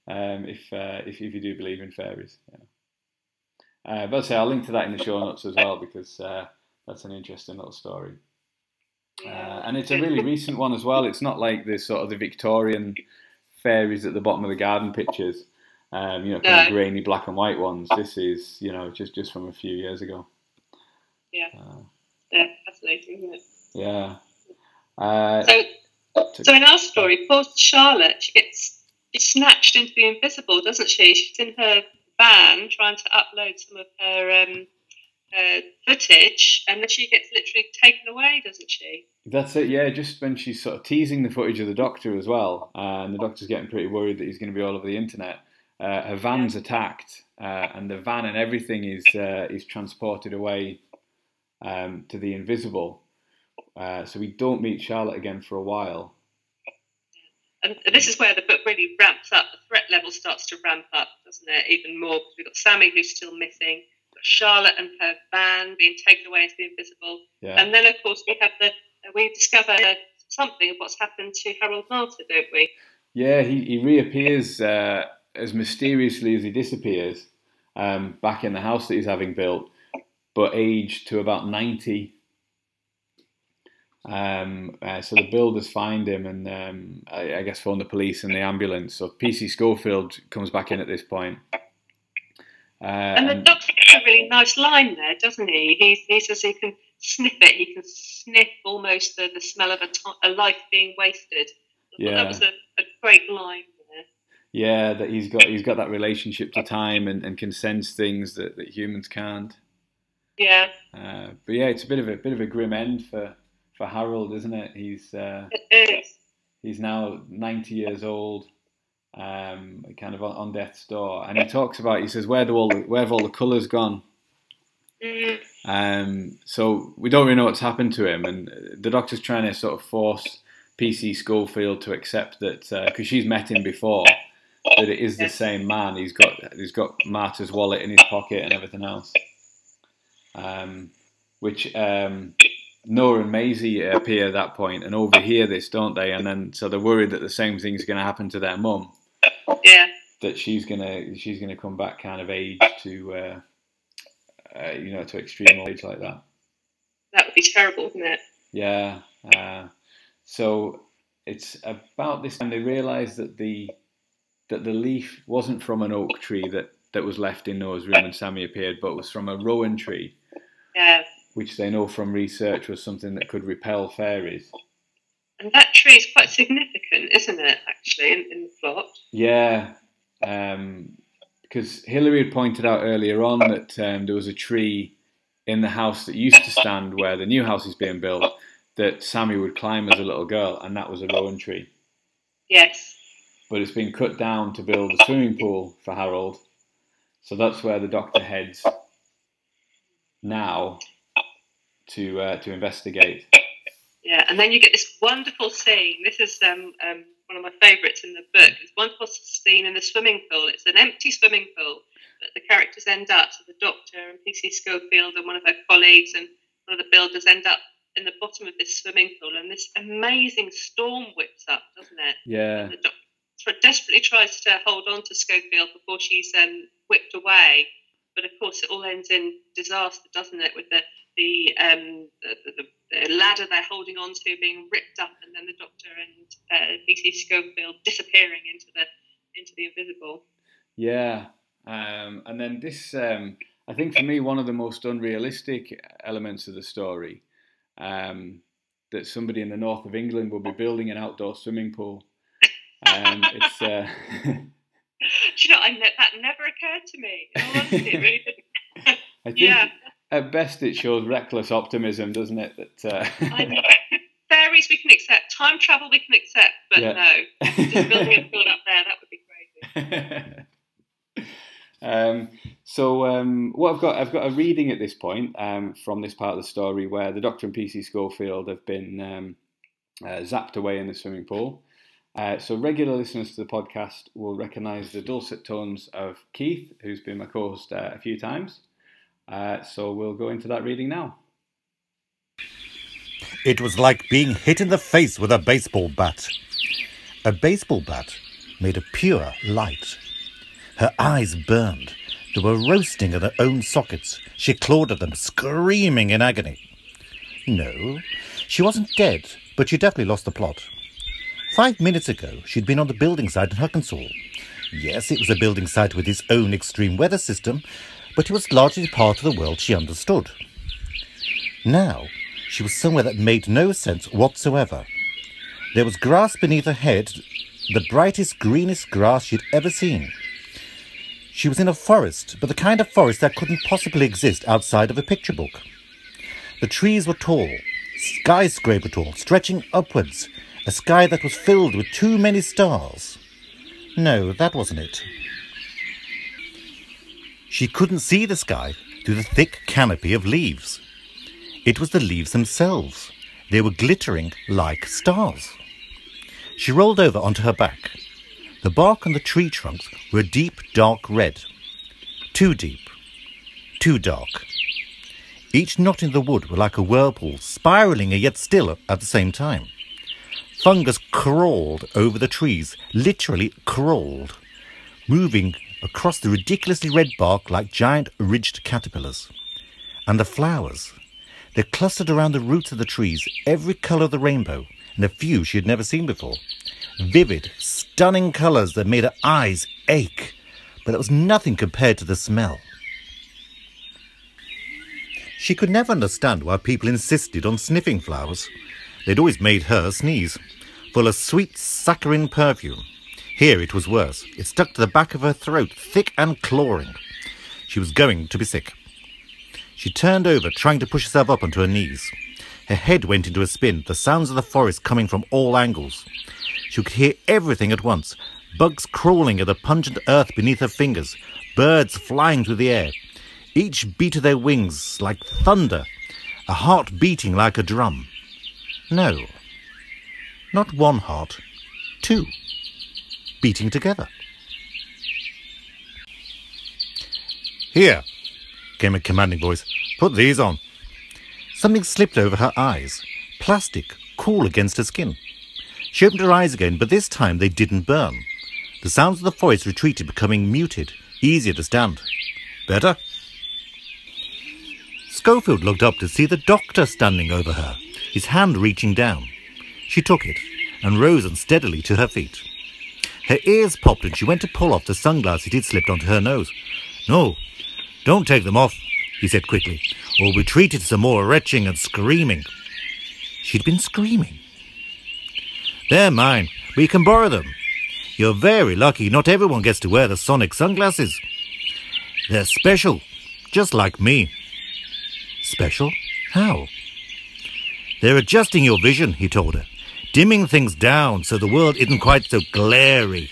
um, if, uh, if if you do believe in fairies. Yeah. Uh, but I'll say I'll link to that in the show notes as well because uh, that's an interesting little story. Uh, and it's a really recent one as well. It's not like the sort of the Victorian fairies at the bottom of the garden pictures. Um, you know, kind of grainy black and white ones. This is, you know, just just from a few years ago. Yeah. Yeah, fascinating, isn't it? yeah. Uh, So, to- so in our story, poor Charlotte, she gets she's snatched into the invisible, doesn't she? She's in her van trying to upload some of her um, uh, footage, and then she gets literally taken away, doesn't she? That's it, yeah. Just when she's sort of teasing the footage of the doctor as well, uh, and the doctor's getting pretty worried that he's going to be all over the internet. Uh, her van's attacked, uh, and the van and everything is uh, is transported away um, to the invisible. Uh, so we don't meet Charlotte again for a while. And this is where the book really ramps up. The threat level starts to ramp up, doesn't it? Even more because we've got Sammy who's still missing, we've got Charlotte and her van being taken away into the invisible, Yeah, and then of course we have the we discover something of what's happened to Harold Marter, don't we? yeah. He, he reappears uh, as mysteriously as he disappears um, back in the house that he's having built, but aged to about ninety. Um, uh, so the builders find him and um, I, I guess phone the police and the ambulance. So PC Schofield comes back in at this point. Uh, And the and- doctor has a really nice line there, doesn't he? He, he says he can sniff it. He can sniff almost the, the smell of a, ti- a life being wasted. Yeah. that was a, a great line there. yeah, that he's got he's got that relationship to time and, and can sense things that, that humans can't. Yeah, Uh, but yeah, it's a bit of a bit of a grim end for, for Harold, isn't it? He's uh, it is. he's now ninety years old, um, kind of on, on death's door, and he talks about he says where do all the, where have all the colours gone? Mm, Um, so we don't really know what's happened to him, and the doctor's trying to sort of force PC Schofield to accept that because she's met him before, that it is the same man. He's got he's got Marter's wallet in his pocket and everything else. Um, which um, Noah and Maisie appear at that point and overhear this, don't they? And then so they're worried that the same thing's going to happen to their mum. yeah, That she's gonna she's gonna come back kind of age to uh, uh, you know to extreme old age like that. that would be terrible, wouldn't it? Yeah. Uh, so it's about this time they realise that the that the leaf wasn't from an oak tree that, that was left in Noah's room when Sammy appeared, but was from a rowan tree, Yeah. which they know from research was something that could repel fairies. And that tree is quite significant, isn't it, actually, in, in the plot? Yeah, um, because Hillary had pointed out earlier on that um, there was a tree in the house that used to stand where the new house is being built that Sammy would climb as a little girl, and that was a rowan tree. Yes. But it's been cut down to build a swimming pool for Harold. So that's where the doctor heads now to uh, to investigate. Yeah, and then you get this wonderful scene. This is um, um, one of my favourites in the book. This wonderful scene in the swimming pool. It's an empty swimming pool, but the characters end up. So the doctor and PC Schofield and one of her colleagues and one of the builders end up in the bottom of this swimming pool, and this amazing storm whips up, doesn't it? Yeah. And the doctor desperately tries to hold on to Schofield before she's um, whipped away, but of course it all ends in disaster, doesn't it? With the the, um, the, the, the ladder they're holding on to being ripped up, and then the doctor and uh, PC Schofield disappearing into the into the invisible. Yeah, um, and then this, um, I think for me, one of the most unrealistic elements of the story, um, that somebody in the north of England will be building an outdoor swimming pool. Um, it's. Uh, [LAUGHS] Do you know, I ne- that never occurred to me. In all honesty, it really didn't. [LAUGHS] I think Yeah. at best it shows reckless optimism, doesn't it? That. Uh, I know. Fairies we can accept, time travel we can accept, but Yeah. no, just building a pool up there, that would be crazy. [LAUGHS] um, so um, what I've got, I've got a reading at this point um, from this part of the story where the Doctor and PC Schofield have been um, uh, zapped away in the swimming pool. Uh, so regular listeners to the podcast will recognise the dulcet tones of Keith, who's been my co-host uh, a few times. Uh, so we'll go into that reading now. It was like being hit in the face with a baseball bat. A baseball bat made of pure light. Her eyes burned. They were roasting in their own sockets. She clawed at them, screaming in agony. No, she wasn't dead, but she definitely lost the plot. Five minutes ago, she'd been on the building site in Huckensall. Yes, it was a building site with its own extreme weather system, but it was largely part of the world she understood. Now, she was somewhere that made no sense whatsoever. There was grass beneath her head, the brightest, greenest grass she'd ever seen. She was in a forest, but the kind of forest that couldn't possibly exist outside of a picture book. The trees were tall, skyscraper tall, stretching upwards, a sky that was filled with too many stars. No, that wasn't it. She couldn't see the sky through the thick canopy of leaves. It was the leaves themselves. They were glittering like stars. She rolled over onto her back. The bark on the tree trunks were a deep, dark red. Too deep. Too dark. Each knot in the wood were like a whirlpool, spiraling and yet still at the same time. Fungus crawled over the trees, literally crawled, moving across the ridiculously red bark like giant ridged caterpillars. And the flowers, they clustered around the roots of the trees, every colour of the rainbow, and a few she had never seen before. Vivid, stunning colours that made her eyes ache, but that was nothing compared to the smell. She could never understand why people insisted on sniffing flowers. They'd always made her sneeze, full of sweet saccharine perfume. Here it was worse. It stuck to the back of her throat, thick and clawing. She was going to be sick. She turned over, trying to push herself up onto her knees. Her head went into a spin, the sounds of the forest coming from all angles. She could hear everything at once bugs crawling at the pungent earth beneath her fingers, birds flying through the air, each beat of their wings like thunder, a heart beating like a drum. No, not one heart, two, beating together. Here, came a commanding voice. Put these on. Something slipped over her eyes. Plastic, cool against her skin. She opened her eyes again, but this time they didn't burn. The sounds of the forest retreated, becoming muted, easier to stand. Better? Schofield looked up to see the doctor standing over her, his hand reaching down. She took it and rose unsteadily to her feet. Her ears popped and she went to pull off the sunglasses he'd slipped onto her nose. No, don't take them off, he said quickly, or we treated some more retching and screaming. She'd been screaming. They're mine. We can borrow them. You're very lucky not everyone gets to wear the sonic sunglasses. They're special, just like me. Special? How? They're adjusting your vision, he told her, dimming things down so the world isn't quite so glary.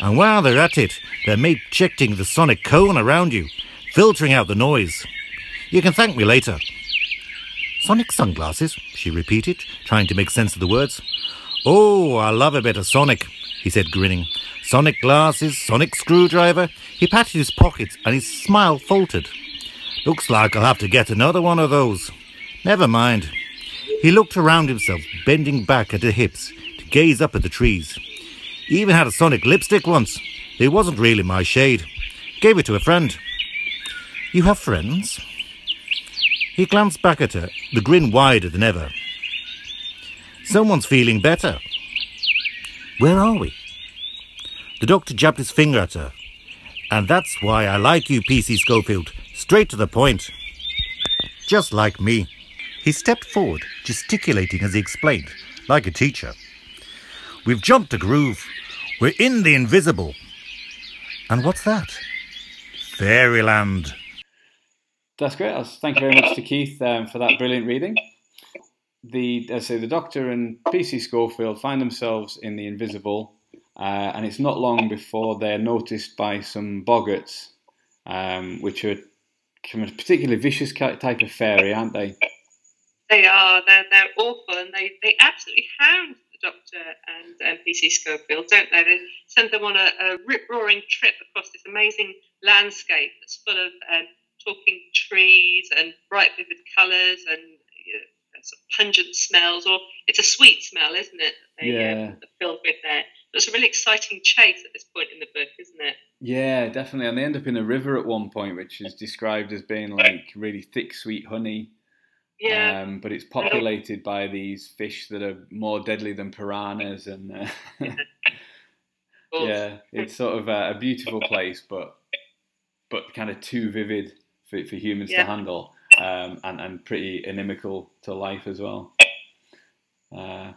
And while they're at it, they're projecting the sonic cone around you, filtering out the noise. You can thank me later. Sonic sunglasses, she repeated, trying to make sense of the words. Oh, I love a bit of Sonic, he said, grinning. Sonic glasses, Sonic screwdriver. He patted his pockets and his smile faltered. Looks like I'll have to get another one of those. Never mind. He looked around himself, bending back at the hips to gaze up at the trees. He even had a Sonic lipstick once. It wasn't really my shade. Gave it to a friend. You have friends? He glanced back at her, the grin wider than ever. Someone's feeling better. Where are we? The doctor jabbed his finger at her. And that's why I like you, PC Schofield. Straight to the point. Just like me. He stepped forward, gesticulating as he explained, like a teacher. We've jumped a groove. We're in the invisible. And what's that? Fairyland. That's great. Thank you very much to Keith um, for that brilliant reading. The as I say, the Doctor and PC Schofield find themselves in the invisible, uh, and it's not long before they're noticed by some boggarts, um, which are a particularly vicious type of fairy, aren't they? They are. They're, they're awful, and they, they absolutely hound the Doctor and um, PC Schofield, don't they? They send them on a, a rip roaring trip across this amazing landscape that's full of um, talking trees and bright, vivid colours and you know, sort of pungent smells. Or it's a sweet smell, isn't it? They, yeah. Um, filled with there. It's a really exciting chase at this point in the book, isn't it? Yeah, definitely. And they end up in a river at one point, which is described as being like really thick, sweet honey. Yeah. Um, but it's populated by these fish that are more deadly than piranhas, and uh, [LAUGHS] yeah, it's sort of a, a, beautiful place, but but kind of too vivid for, for humans yeah. to handle, um, and and pretty inimical to life as well. Uh,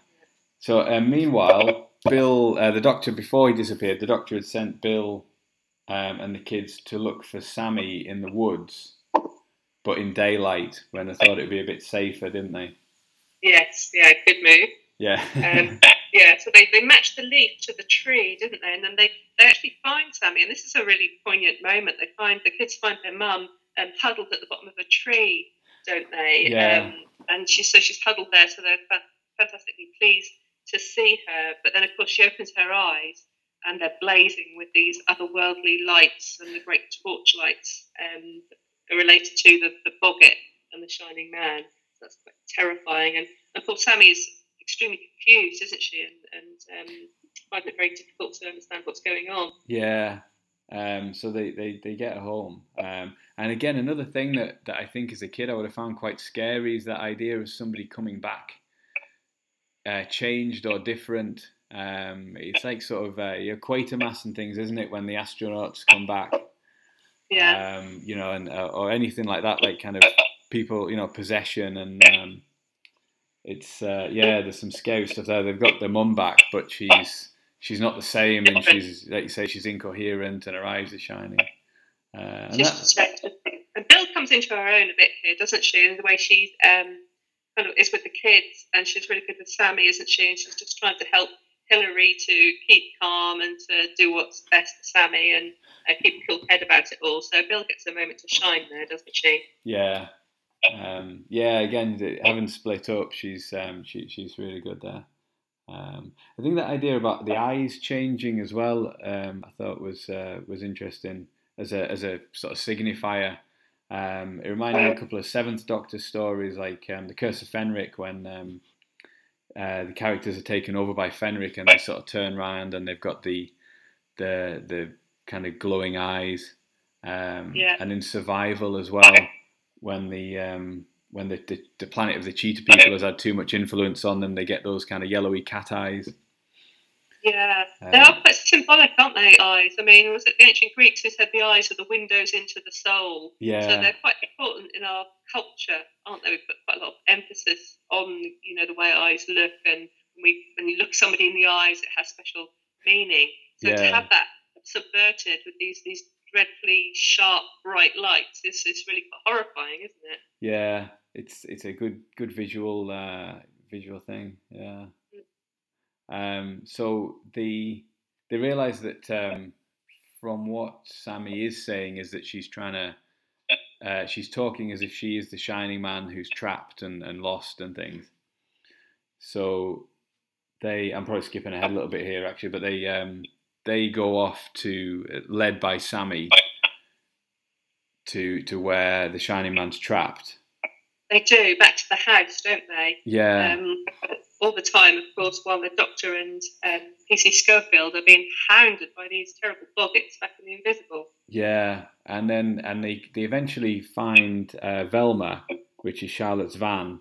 so uh, meanwhile, Bill, uh, the doctor, before he disappeared, the doctor had sent Bill um, and the kids to look for Sammy in the woods but in daylight when I thought it'd be a bit safer, didn't they? Yes, yeah, good move. Yeah. um, [LAUGHS] yeah, so they, they matched the leaf to the tree, didn't they? And then they, they actually find Sammy, and this is a really poignant moment. They find the kids find their mum um, huddled at the bottom of a tree, don't they? Yeah. Um, and she so she's huddled there, so they're fantastically pleased to see her. But then, of course, she opens her eyes, and they're blazing with these otherworldly lights and the great torchlights um, related to the, the boggart and the shining man. So that's quite terrifying. And of course, Sammy's extremely confused, isn't she? And, and um, it very difficult to understand what's going on. Yeah. Um, so they, they, they get home. Um, and again, another thing that, that I think as a kid I would have found quite scary is that idea of somebody coming back, uh, changed or different. Um, it's like sort of uh, your Quatermass and things, isn't it? When the astronauts come back, yeah. Um, you know, and uh, or anything like that, like kind of people, you know, possession and um, it's uh, yeah, there's some scary stuff there. They've got their mum back, but she's she's not the same, and she's like you say, she's incoherent, and her eyes are shining. Uh, and, and Bill comes into her own a bit here, doesn't she? In the way she's um, kind of is with the kids, and she's really good with Sammy, isn't she? And she's just trying to help Hilary to keep calm and to do what's best for Sammy and uh, keep a cool head about it all. So Bill gets a moment to shine there, doesn't she? Yeah. Um, yeah, again, having split up, she's um, she, she's really good there. Um, I think that idea about the eyes changing as well, um, I thought was uh, was interesting as a as a sort of signifier. Um, it reminded me of a couple of Seventh Doctor stories, like um, the Curse of Fenric, when um, uh, the characters are taken over by Fenric and they sort of turn around and they've got the the the kind of glowing eyes. Um, yeah. And in Survival as well, when the um, when the, the, the planet of the cheetah people has had too much influence on them, they get those kind of yellowy cat eyes. Yeah, um, they are quite symbolic, aren't they? Eyes. I mean, was it the ancient Greeks who said the eyes are the windows into the soul? Yeah. So they're quite important in our culture, aren't they? We put quite a lot of emphasis on, you know, the way eyes look, and when we when you look somebody in the eyes, it has special meaning. So yeah. to have that subverted with these these dreadfully sharp, bright lights is, is really quite horrifying, isn't it? Yeah, it's it's a good good visual uh, visual thing. Yeah. Um, so the they realise that um, from what Sammy is saying is that she's trying to uh, she's talking as if she is the shining man who's trapped and, and lost and things. So they I'm probably skipping ahead a little bit here actually, but they um, they go off to led by Sammy to to where the shining man's trapped. They do back to the house, don't they? Yeah. Um, all the time, of course, while the Doctor and um, PC Schofield are being hounded by these terrible boggarts back in the Invisible. Yeah, and then and they they eventually find uh, Velma, which is Charlotte's van,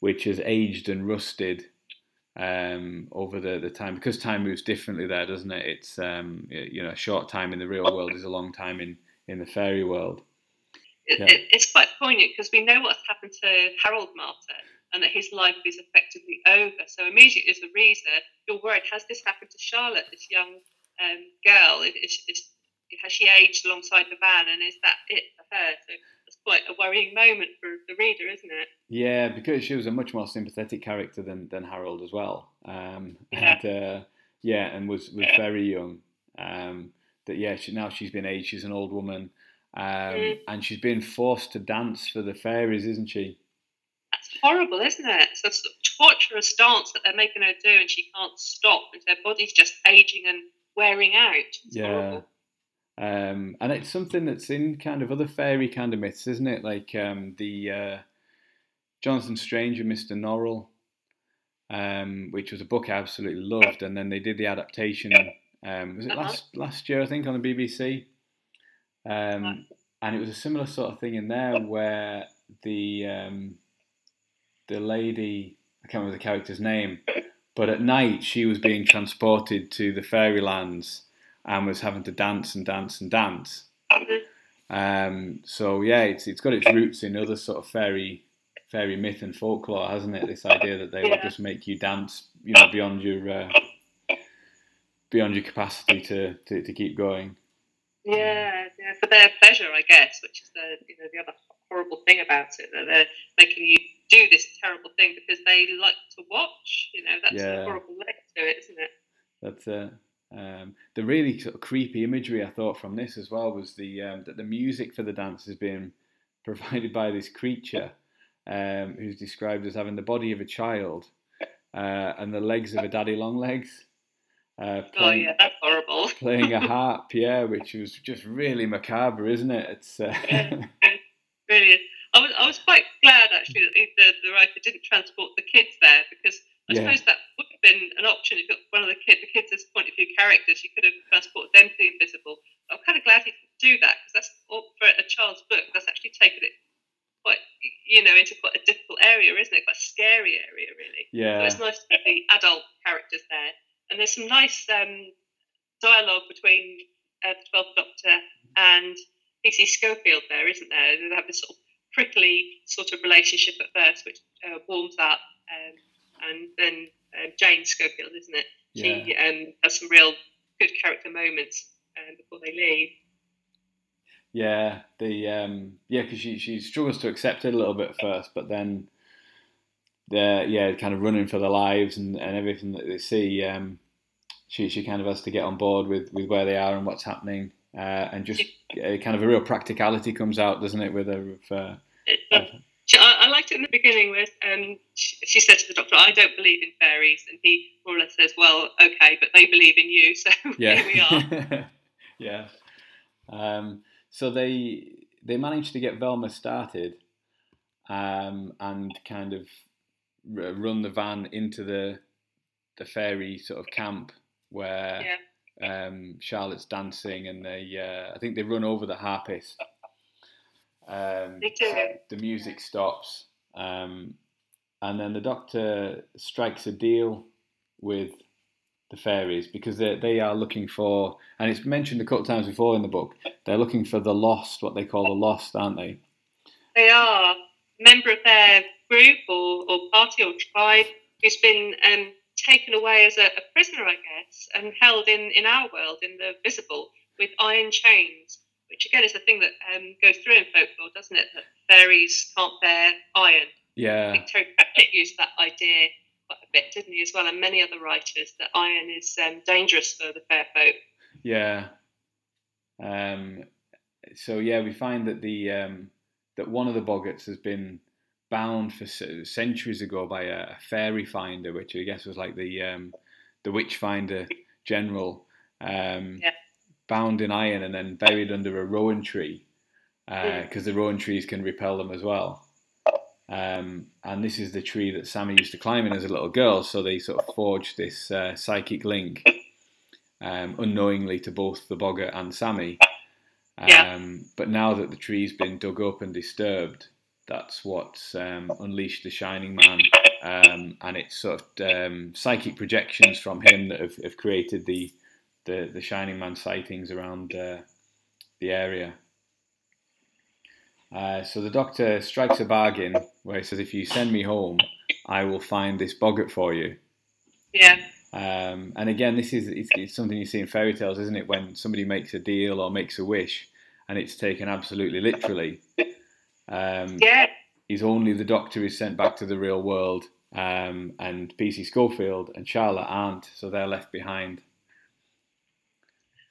which has aged and rusted um, over the, the time because time moves differently there, doesn't it? It's um, you know a short time in the real world is a long time in in the fairy world. It, it, it's quite poignant because we know what's happened to Harold Martin and that his life is effectively over. So immediately as a reader, you're worried: has this happened to Charlotte, this young um, girl? Is, is, has she aged alongside the van, and is that it for her? So it's quite a worrying moment for the reader, isn't it? Yeah, because she was a much more sympathetic character than, than Harold as well. Um, Yeah. And uh, yeah, and was was very young. Um, that yeah, she, now she's been aged. She's an old woman, um, Mm. and she's been forced to dance for the fairies, isn't she? Horrible, isn't it? It's a torturous dance that they're making her do, and she can't stop, and her body's just aging and wearing out. It's Yeah. horrible. Um, and it's something that's in kind of other fairy kind of myths, isn't it? Like um, the uh, Jonathan Strange and Mr. Norrell, um, which was a book I absolutely loved, and then they did the adaptation. Um, was it Uh-huh. last last year? I think on the BBC. Um, and it was a similar sort of thing in there where the um, the lady I can't remember the character's name, but at night she was being transported to the fairylands and was having to dance and dance and dance. Um, so yeah, it's it's got its roots in other sort of fairy fairy myth and folklore, hasn't it? This idea that they will Yeah. just make you dance, you know, beyond your uh, beyond your capacity to, to, to keep going. Yeah, yeah, for their pleasure, I guess, which is the you know the other horrible thing about it that they're making you do this terrible thing because they like to watch. You know, that's Yeah. a horrible link to it, isn't it? That's uh, um, the really sort of creepy imagery I thought from this as well was the um, that the music for the dance is being [LAUGHS] provided by this creature um, who's described as having the body of a child uh, and the legs of a daddy long legs. Uh, Oh playing, yeah, that's horrible. playing a [LAUGHS] harp, yeah, which was just really macabre, isn't it? It's uh, Yeah. [LAUGHS] Brilliant. I was, I was quite the, the writer didn't transport the kids there because I Yeah. suppose that would have been an option if you've got one of the kids, the kids as point of view characters, you could have transported them to the invisible. I'm kind of glad he didn't do that because that's all- for a child's book. That's actually taken it quite, you know, into quite a difficult area, isn't it? Quite a scary area, really. Yeah. So it's nice to have the adult characters there, and there's some nice um, dialogue between uh, the Twelfth Doctor and PC Schofield there, isn't there? They have this sort of prickly sort of relationship at first, which uh, warms up, um, and then uh, Jane Schofield, isn't it? She um, has some real good character moments um, before they leave. Yeah, the um, yeah, because she she struggles to accept it a little bit first, but then they're yeah, kind of running for their lives and, and everything that they see. Um, she she kind of has to get on board with, with where they are and what's happening, uh, and just uh, kind of a real practicality comes out, doesn't it? With her, uh, she, I, liked it in the beginning where um, she, she said to the doctor, "I don't believe in fairies," and he more or less says, "Well, okay, but they believe in you, [LAUGHS] so yeah, here we are." [LAUGHS] yeah. Um, so they they managed to get Velma started, um, and kind of r- run the van into the the fairy sort of camp where um, Charlotte's dancing, and they uh, I think they run over the harpist. Um, They do. the music stops, um, and then the Doctor strikes a deal with the fairies because they they are looking for, and it's mentioned a couple of times before in the book. They're looking for the lost, what they call the lost, aren't they? They are a member of their group or, or party or tribe who's been um, taken away as a, a prisoner, I guess, and held in, in our world, in the visible, with iron chains, which again is a thing that um, goes through in folklore, doesn't it? That fairies can't bear iron. I Yeah, think Terry Pratchett used that idea quite a bit, didn't he, as well, and many other writers, that iron is um, dangerous for the fair folk. yeah. Um, so yeah, we find that the um, that one of the boggarts has been bound for centuries ago by a, a fairy finder, which I guess was like the um, the witch finder general, um, Yeah. bound in iron and then buried under a rowan tree because the rowan trees can repel them as well. Um, and this is the tree that Sammy used to climb in as a little girl, so they sort of forged this uh, psychic link um, unknowingly to both the boggart and Sammy. Um, Yeah. But now that the tree's been dug up and disturbed, that's what's um, unleashed the Shining Man, um, and it's sort of um, psychic projections from him that have, have created the, the the Shining Man sightings around uh, the area. Uh, so the doctor strikes a bargain where he says, "If you send me home, I will find this boggart for you." Yeah, Um, and again, this is it's, it's something you see in fairy tales, isn't it? When somebody makes a deal or makes a wish, and it's taken absolutely literally. Um, yeah, is only the Doctor is sent back to the real world, um, and PC Schofield and Charlotte aren't, so they're left behind.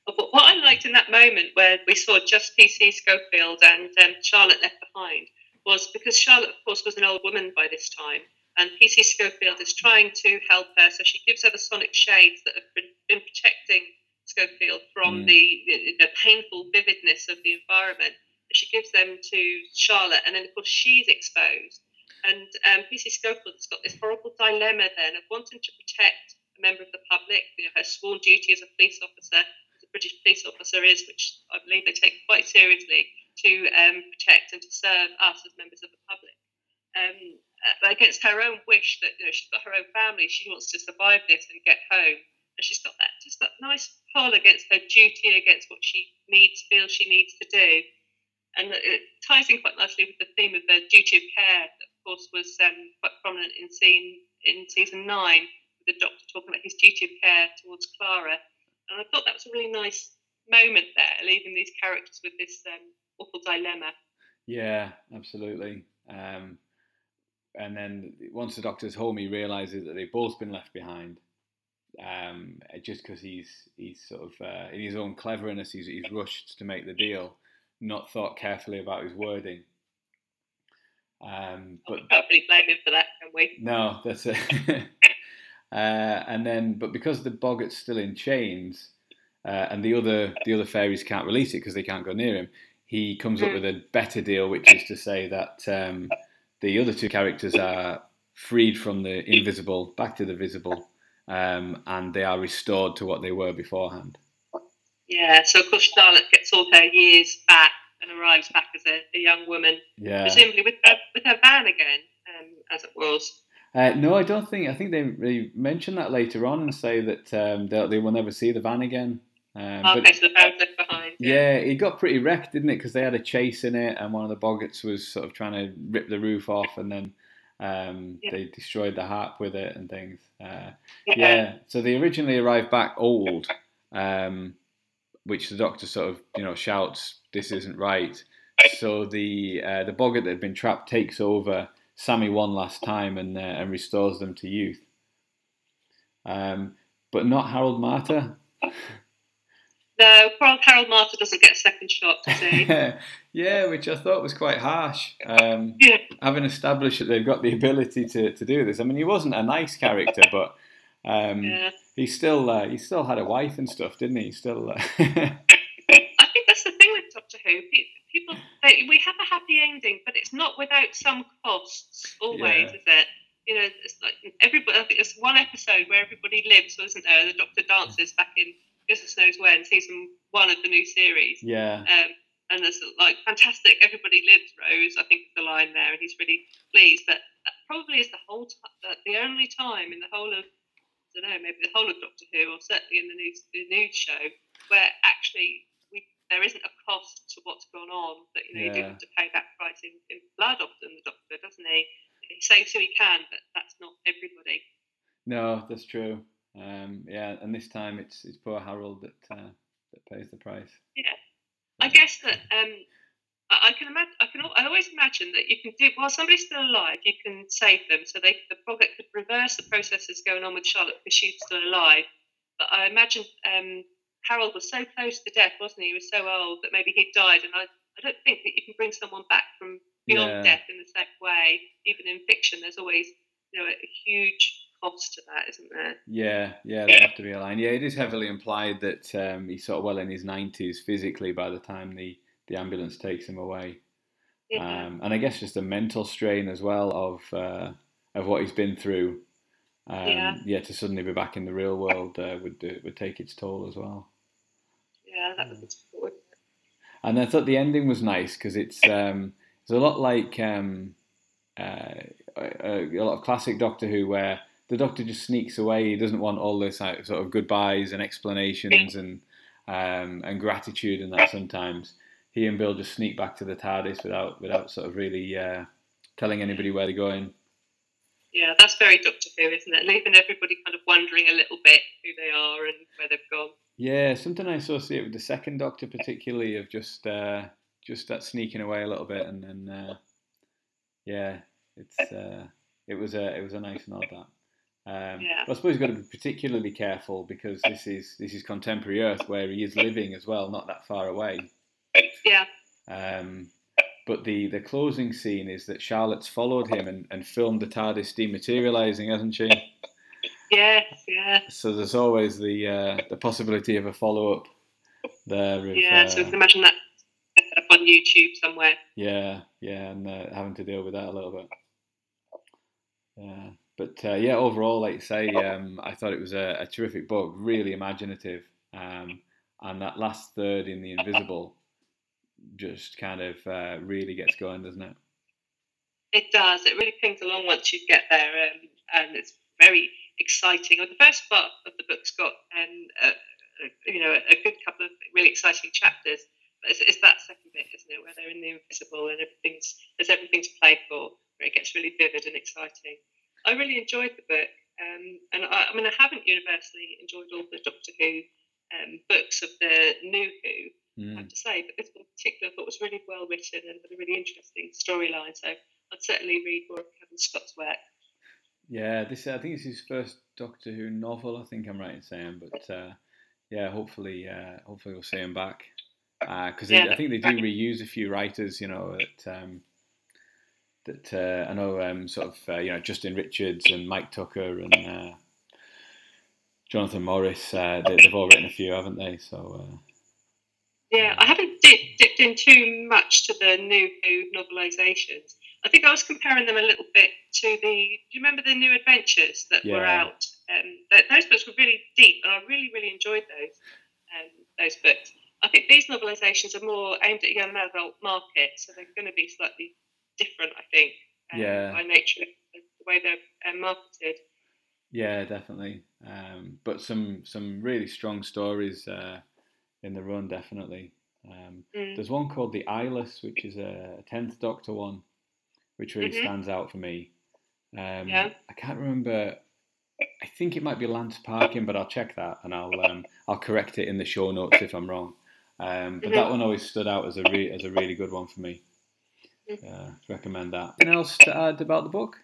But what I liked in that moment where we saw just PC Schofield and um, Charlotte left behind was because Charlotte, of course, was an old woman by this time, and PC Schofield is trying to help her. So she gives her the sonic shades that have been, been protecting Schofield from Mm. the, the painful vividness of the environment. She gives them to Charlotte, and then, of course, she's exposed. And um, PC Schofield has got this horrible dilemma then of wanting to protect a member of the public, you know, her sworn duty as a police officer, as a British police officer is, which I believe they take quite seriously, to um, protect and to serve us as members of the public. Um, uh, against her own wish that you know she's got her own family, she wants to survive this and get home, and she's got that just that nice pull against her duty, against what she needs, feels she needs to do, and it ties in quite nicely with the theme of the duty of care that, of course, was um, quite prominent in scene in season nine, with the Doctor talking about his duty of care towards Clara, and I thought that was a really nice moment there, leaving these characters with this um, awful dilemma. Yeah, absolutely. Um, and then once the Doctor's home, he realizes that they've both been left behind. Um, just because he's he's sort of uh, in his own cleverness, he's, he's rushed to make the deal, not thought carefully about his wording. Um, but We can't blame him for that, can we? no, that's it. [LAUGHS] uh, and then, but because the boggart's still in chains, uh, and the other the other fairies can't release it because they can't go near him, he comes up Mm. with a better deal, which is to say that um, the other two characters are freed from the invisible back to the visible, um, and they are restored to what they were beforehand. Yeah, so of course Charlotte gets all her years back and arrives back as a, a young woman, Yeah. presumably with her, with her van again, um, as it was. Uh, no, I don't think. I think they, they mention that later on and say that um, they, they will never see the van again. Um, okay, so the van's left behind. Yeah, it got pretty wrecked, didn't it? Because they had a chase in it, and one of the boggarts was sort of trying to rip the roof off, and then um, Yeah. they destroyed the harp with it and things. Uh, yeah. yeah, so they originally arrived back old, um, which the doctor sort of you know shouts, "This isn't right." So the uh, the boggart that had been trapped takes over Sammy one last time and uh, and restores them to youth. Um, but not Harold Marter. No, Harold Marter doesn't get a second shot, he? [LAUGHS] yeah, which I thought was quite harsh. Um, [LAUGHS] Yeah. Having established that they've got the ability to, to do this. I mean, he wasn't a nice character, but um, yeah. He still uh, he still had a wife and stuff, didn't he? Still, uh, [LAUGHS] I think that's the thing with Doctor Who. People, they, we have a happy ending, but it's not without some costs. Always, Yeah. is it? You know, it's like everybody. I think there's one episode where everybody lives, wasn't there? The Doctor dances back in goodness knows when, season one of the new series. yeah, Um, and there's like fantastic, everybody lives, Rose. I think is the line there, and he's really pleased. But that probably is the whole time, the only time in the whole of, I don't know, maybe the whole of Doctor Who, or certainly in the news the news show, where actually we there isn't a cost to what's gone on. That you know you do have to pay that price in, in blood. Often the Doctor doesn't he? He saves who he can, but that's not everybody. no, that's true. Um, yeah, and this time it's it's poor Harold that uh, that pays the price. Yeah, I guess that um, I, I can imagine. I can. I always imagine that you can do while somebody's still alive, you can save them, so they the project could reverse the processes going on with Charlotte because she's still alive. But I imagine um, Harold was so close to death, wasn't he? He was so old that maybe he'd died, and I, I don't think that you can bring someone back from beyond Yeah. death in the same way. Even in fiction, there's always you know a huge cost to that, isn't there? Yeah, yeah, they have to be aligned. Yeah, it is heavily implied that um, he's sort of well in his nineties physically by the time the, the ambulance takes him away. Yeah. Um, and I guess just the mental strain as well of uh, of what he's been through. Um, Yeah. to suddenly be back in the real world uh, would do, would take its toll as well. yeah, that was difficult. And I thought the ending was nice because it's um, it's a lot like um, uh, a, a lot of classic Doctor Who, where the Doctor just sneaks away. He doesn't want all this like, sort of goodbyes and explanations and um, and gratitude and that. Sometimes he and Bill just sneak back to the TARDIS without without sort of really uh, telling anybody where they're going. Yeah, that's very Doctor Who, isn't it? Leaving everybody kind of wondering a little bit who they are and where they've gone. Yeah, something I associate with the second Doctor, particularly of just uh, just that sneaking away a little bit, and then uh, yeah, it's uh, it was a it was a nice nod that. Um, Yeah. but I suppose you've got to be particularly careful because this is this is contemporary Earth where he is living as well, not that far away. Yeah, Um, but the, the closing scene is that Charlotte's followed him and, and filmed the TARDIS dematerializing, hasn't she? [LAUGHS] yes, yeah, So there's always the uh, the possibility of a follow up there. Of, yeah. so uh, you can imagine that up on YouTube somewhere. Yeah, yeah, and uh, having to deal with that a little bit. Yeah, but uh, yeah, overall, like you say, um, I thought it was a, a terrific book, really imaginative, um, and that last third in the Invisible just kind of uh, really gets going, doesn't it? It does. It really pings along once you get there, um, and it's very exciting. Well, the first part of the book's got, um, a- you know, a good couple of really exciting chapters. But it's, it's that second bit, isn't it, where they're in the invisible and everything's there's everything to play for, where it gets really vivid and exciting. I really enjoyed the book, um, and I, I mean, I haven't universally enjoyed all the Doctor Who um, books of the new Who, I Mm. have to say, but this one in particular I thought was really well written and had a really interesting storyline. So I'd certainly read more of Cavan Scott's work. Yeah, this I think it's his first Doctor Who novel. I think I'm right in saying, but uh, yeah, hopefully, uh, hopefully we'll see him back because Yeah. I think they do reuse a few writers. You know that um, that uh, I know, um, sort of uh, you know Justin Richards and Mike Tucker and uh, Jonathan Morris. Uh, they, they've all written a few, haven't they? So uh, Yeah, I haven't dip, dipped in too much to the new Who novelizations. I think I was comparing them a little bit to the. Do you remember the New Adventures that were out? Um, th- those books were really deep, and I really, really enjoyed those. Um, those books. I think these novelizations are more aimed at young adult market, so they're going to be slightly different. I think. um, Yeah. By nature the the way they're um, marketed. yeah, definitely. Um, but some some really strong stories uh, in the run, definitely. Um, Mm. There's one called The Eyeless, which is a tenth Doctor one, which really Mhm. stands out for me. Um, Yeah. I can't remember. I think it might be Lance Parkin, but I'll check that and I'll um, I'll correct it in the show notes if I'm wrong. Um, but that Mhm. one always stood out as a re- as a really good one for me. Uh, recommend that. Anything else to add about the book?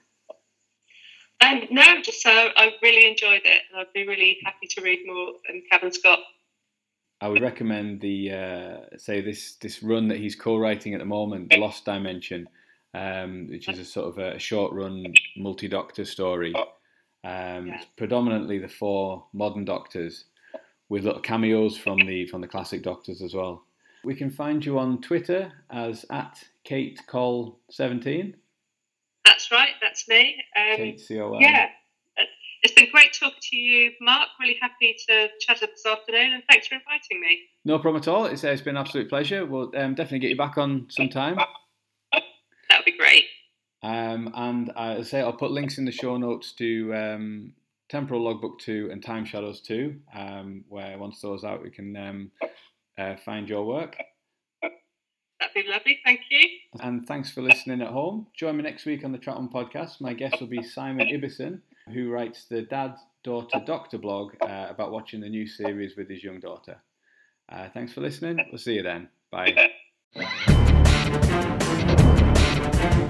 Um, no, just so I really enjoyed it, and I'd be really happy to read more um, Cavan Scott. I would recommend the uh, say this this run that he's co-writing at the moment, The Lost Dimension, um, which is a sort of a short run multi Doctor story. Um, Yeah. Predominantly the four modern Doctors, with little cameos from the from the classic Doctors as well. We can find you on Twitter as at Kate Col seventeen. That's right, that's me. Um, Kate C O L. yeah, it's been great talking to you, Mark. Really happy to chat up this afternoon, and thanks for inviting me. No problem at all. It's, uh, it's been an absolute pleasure. We'll um, definitely get you back on sometime. [LAUGHS] That would be great. Um, and I say I'll put links in the show notes to um, Temporal Logbook 2 and Time Shadows 2, um, where once those out, we can um, uh, find your work. That'd be lovely. Thank you. And thanks for listening at home. Join me next week on the Troughton podcast. My guest will be Simon Ibison, who writes the Dad Daughter Doctor blog uh, about watching the new series with his young daughter. Uh, thanks for listening. We'll see you then. Bye. [LAUGHS]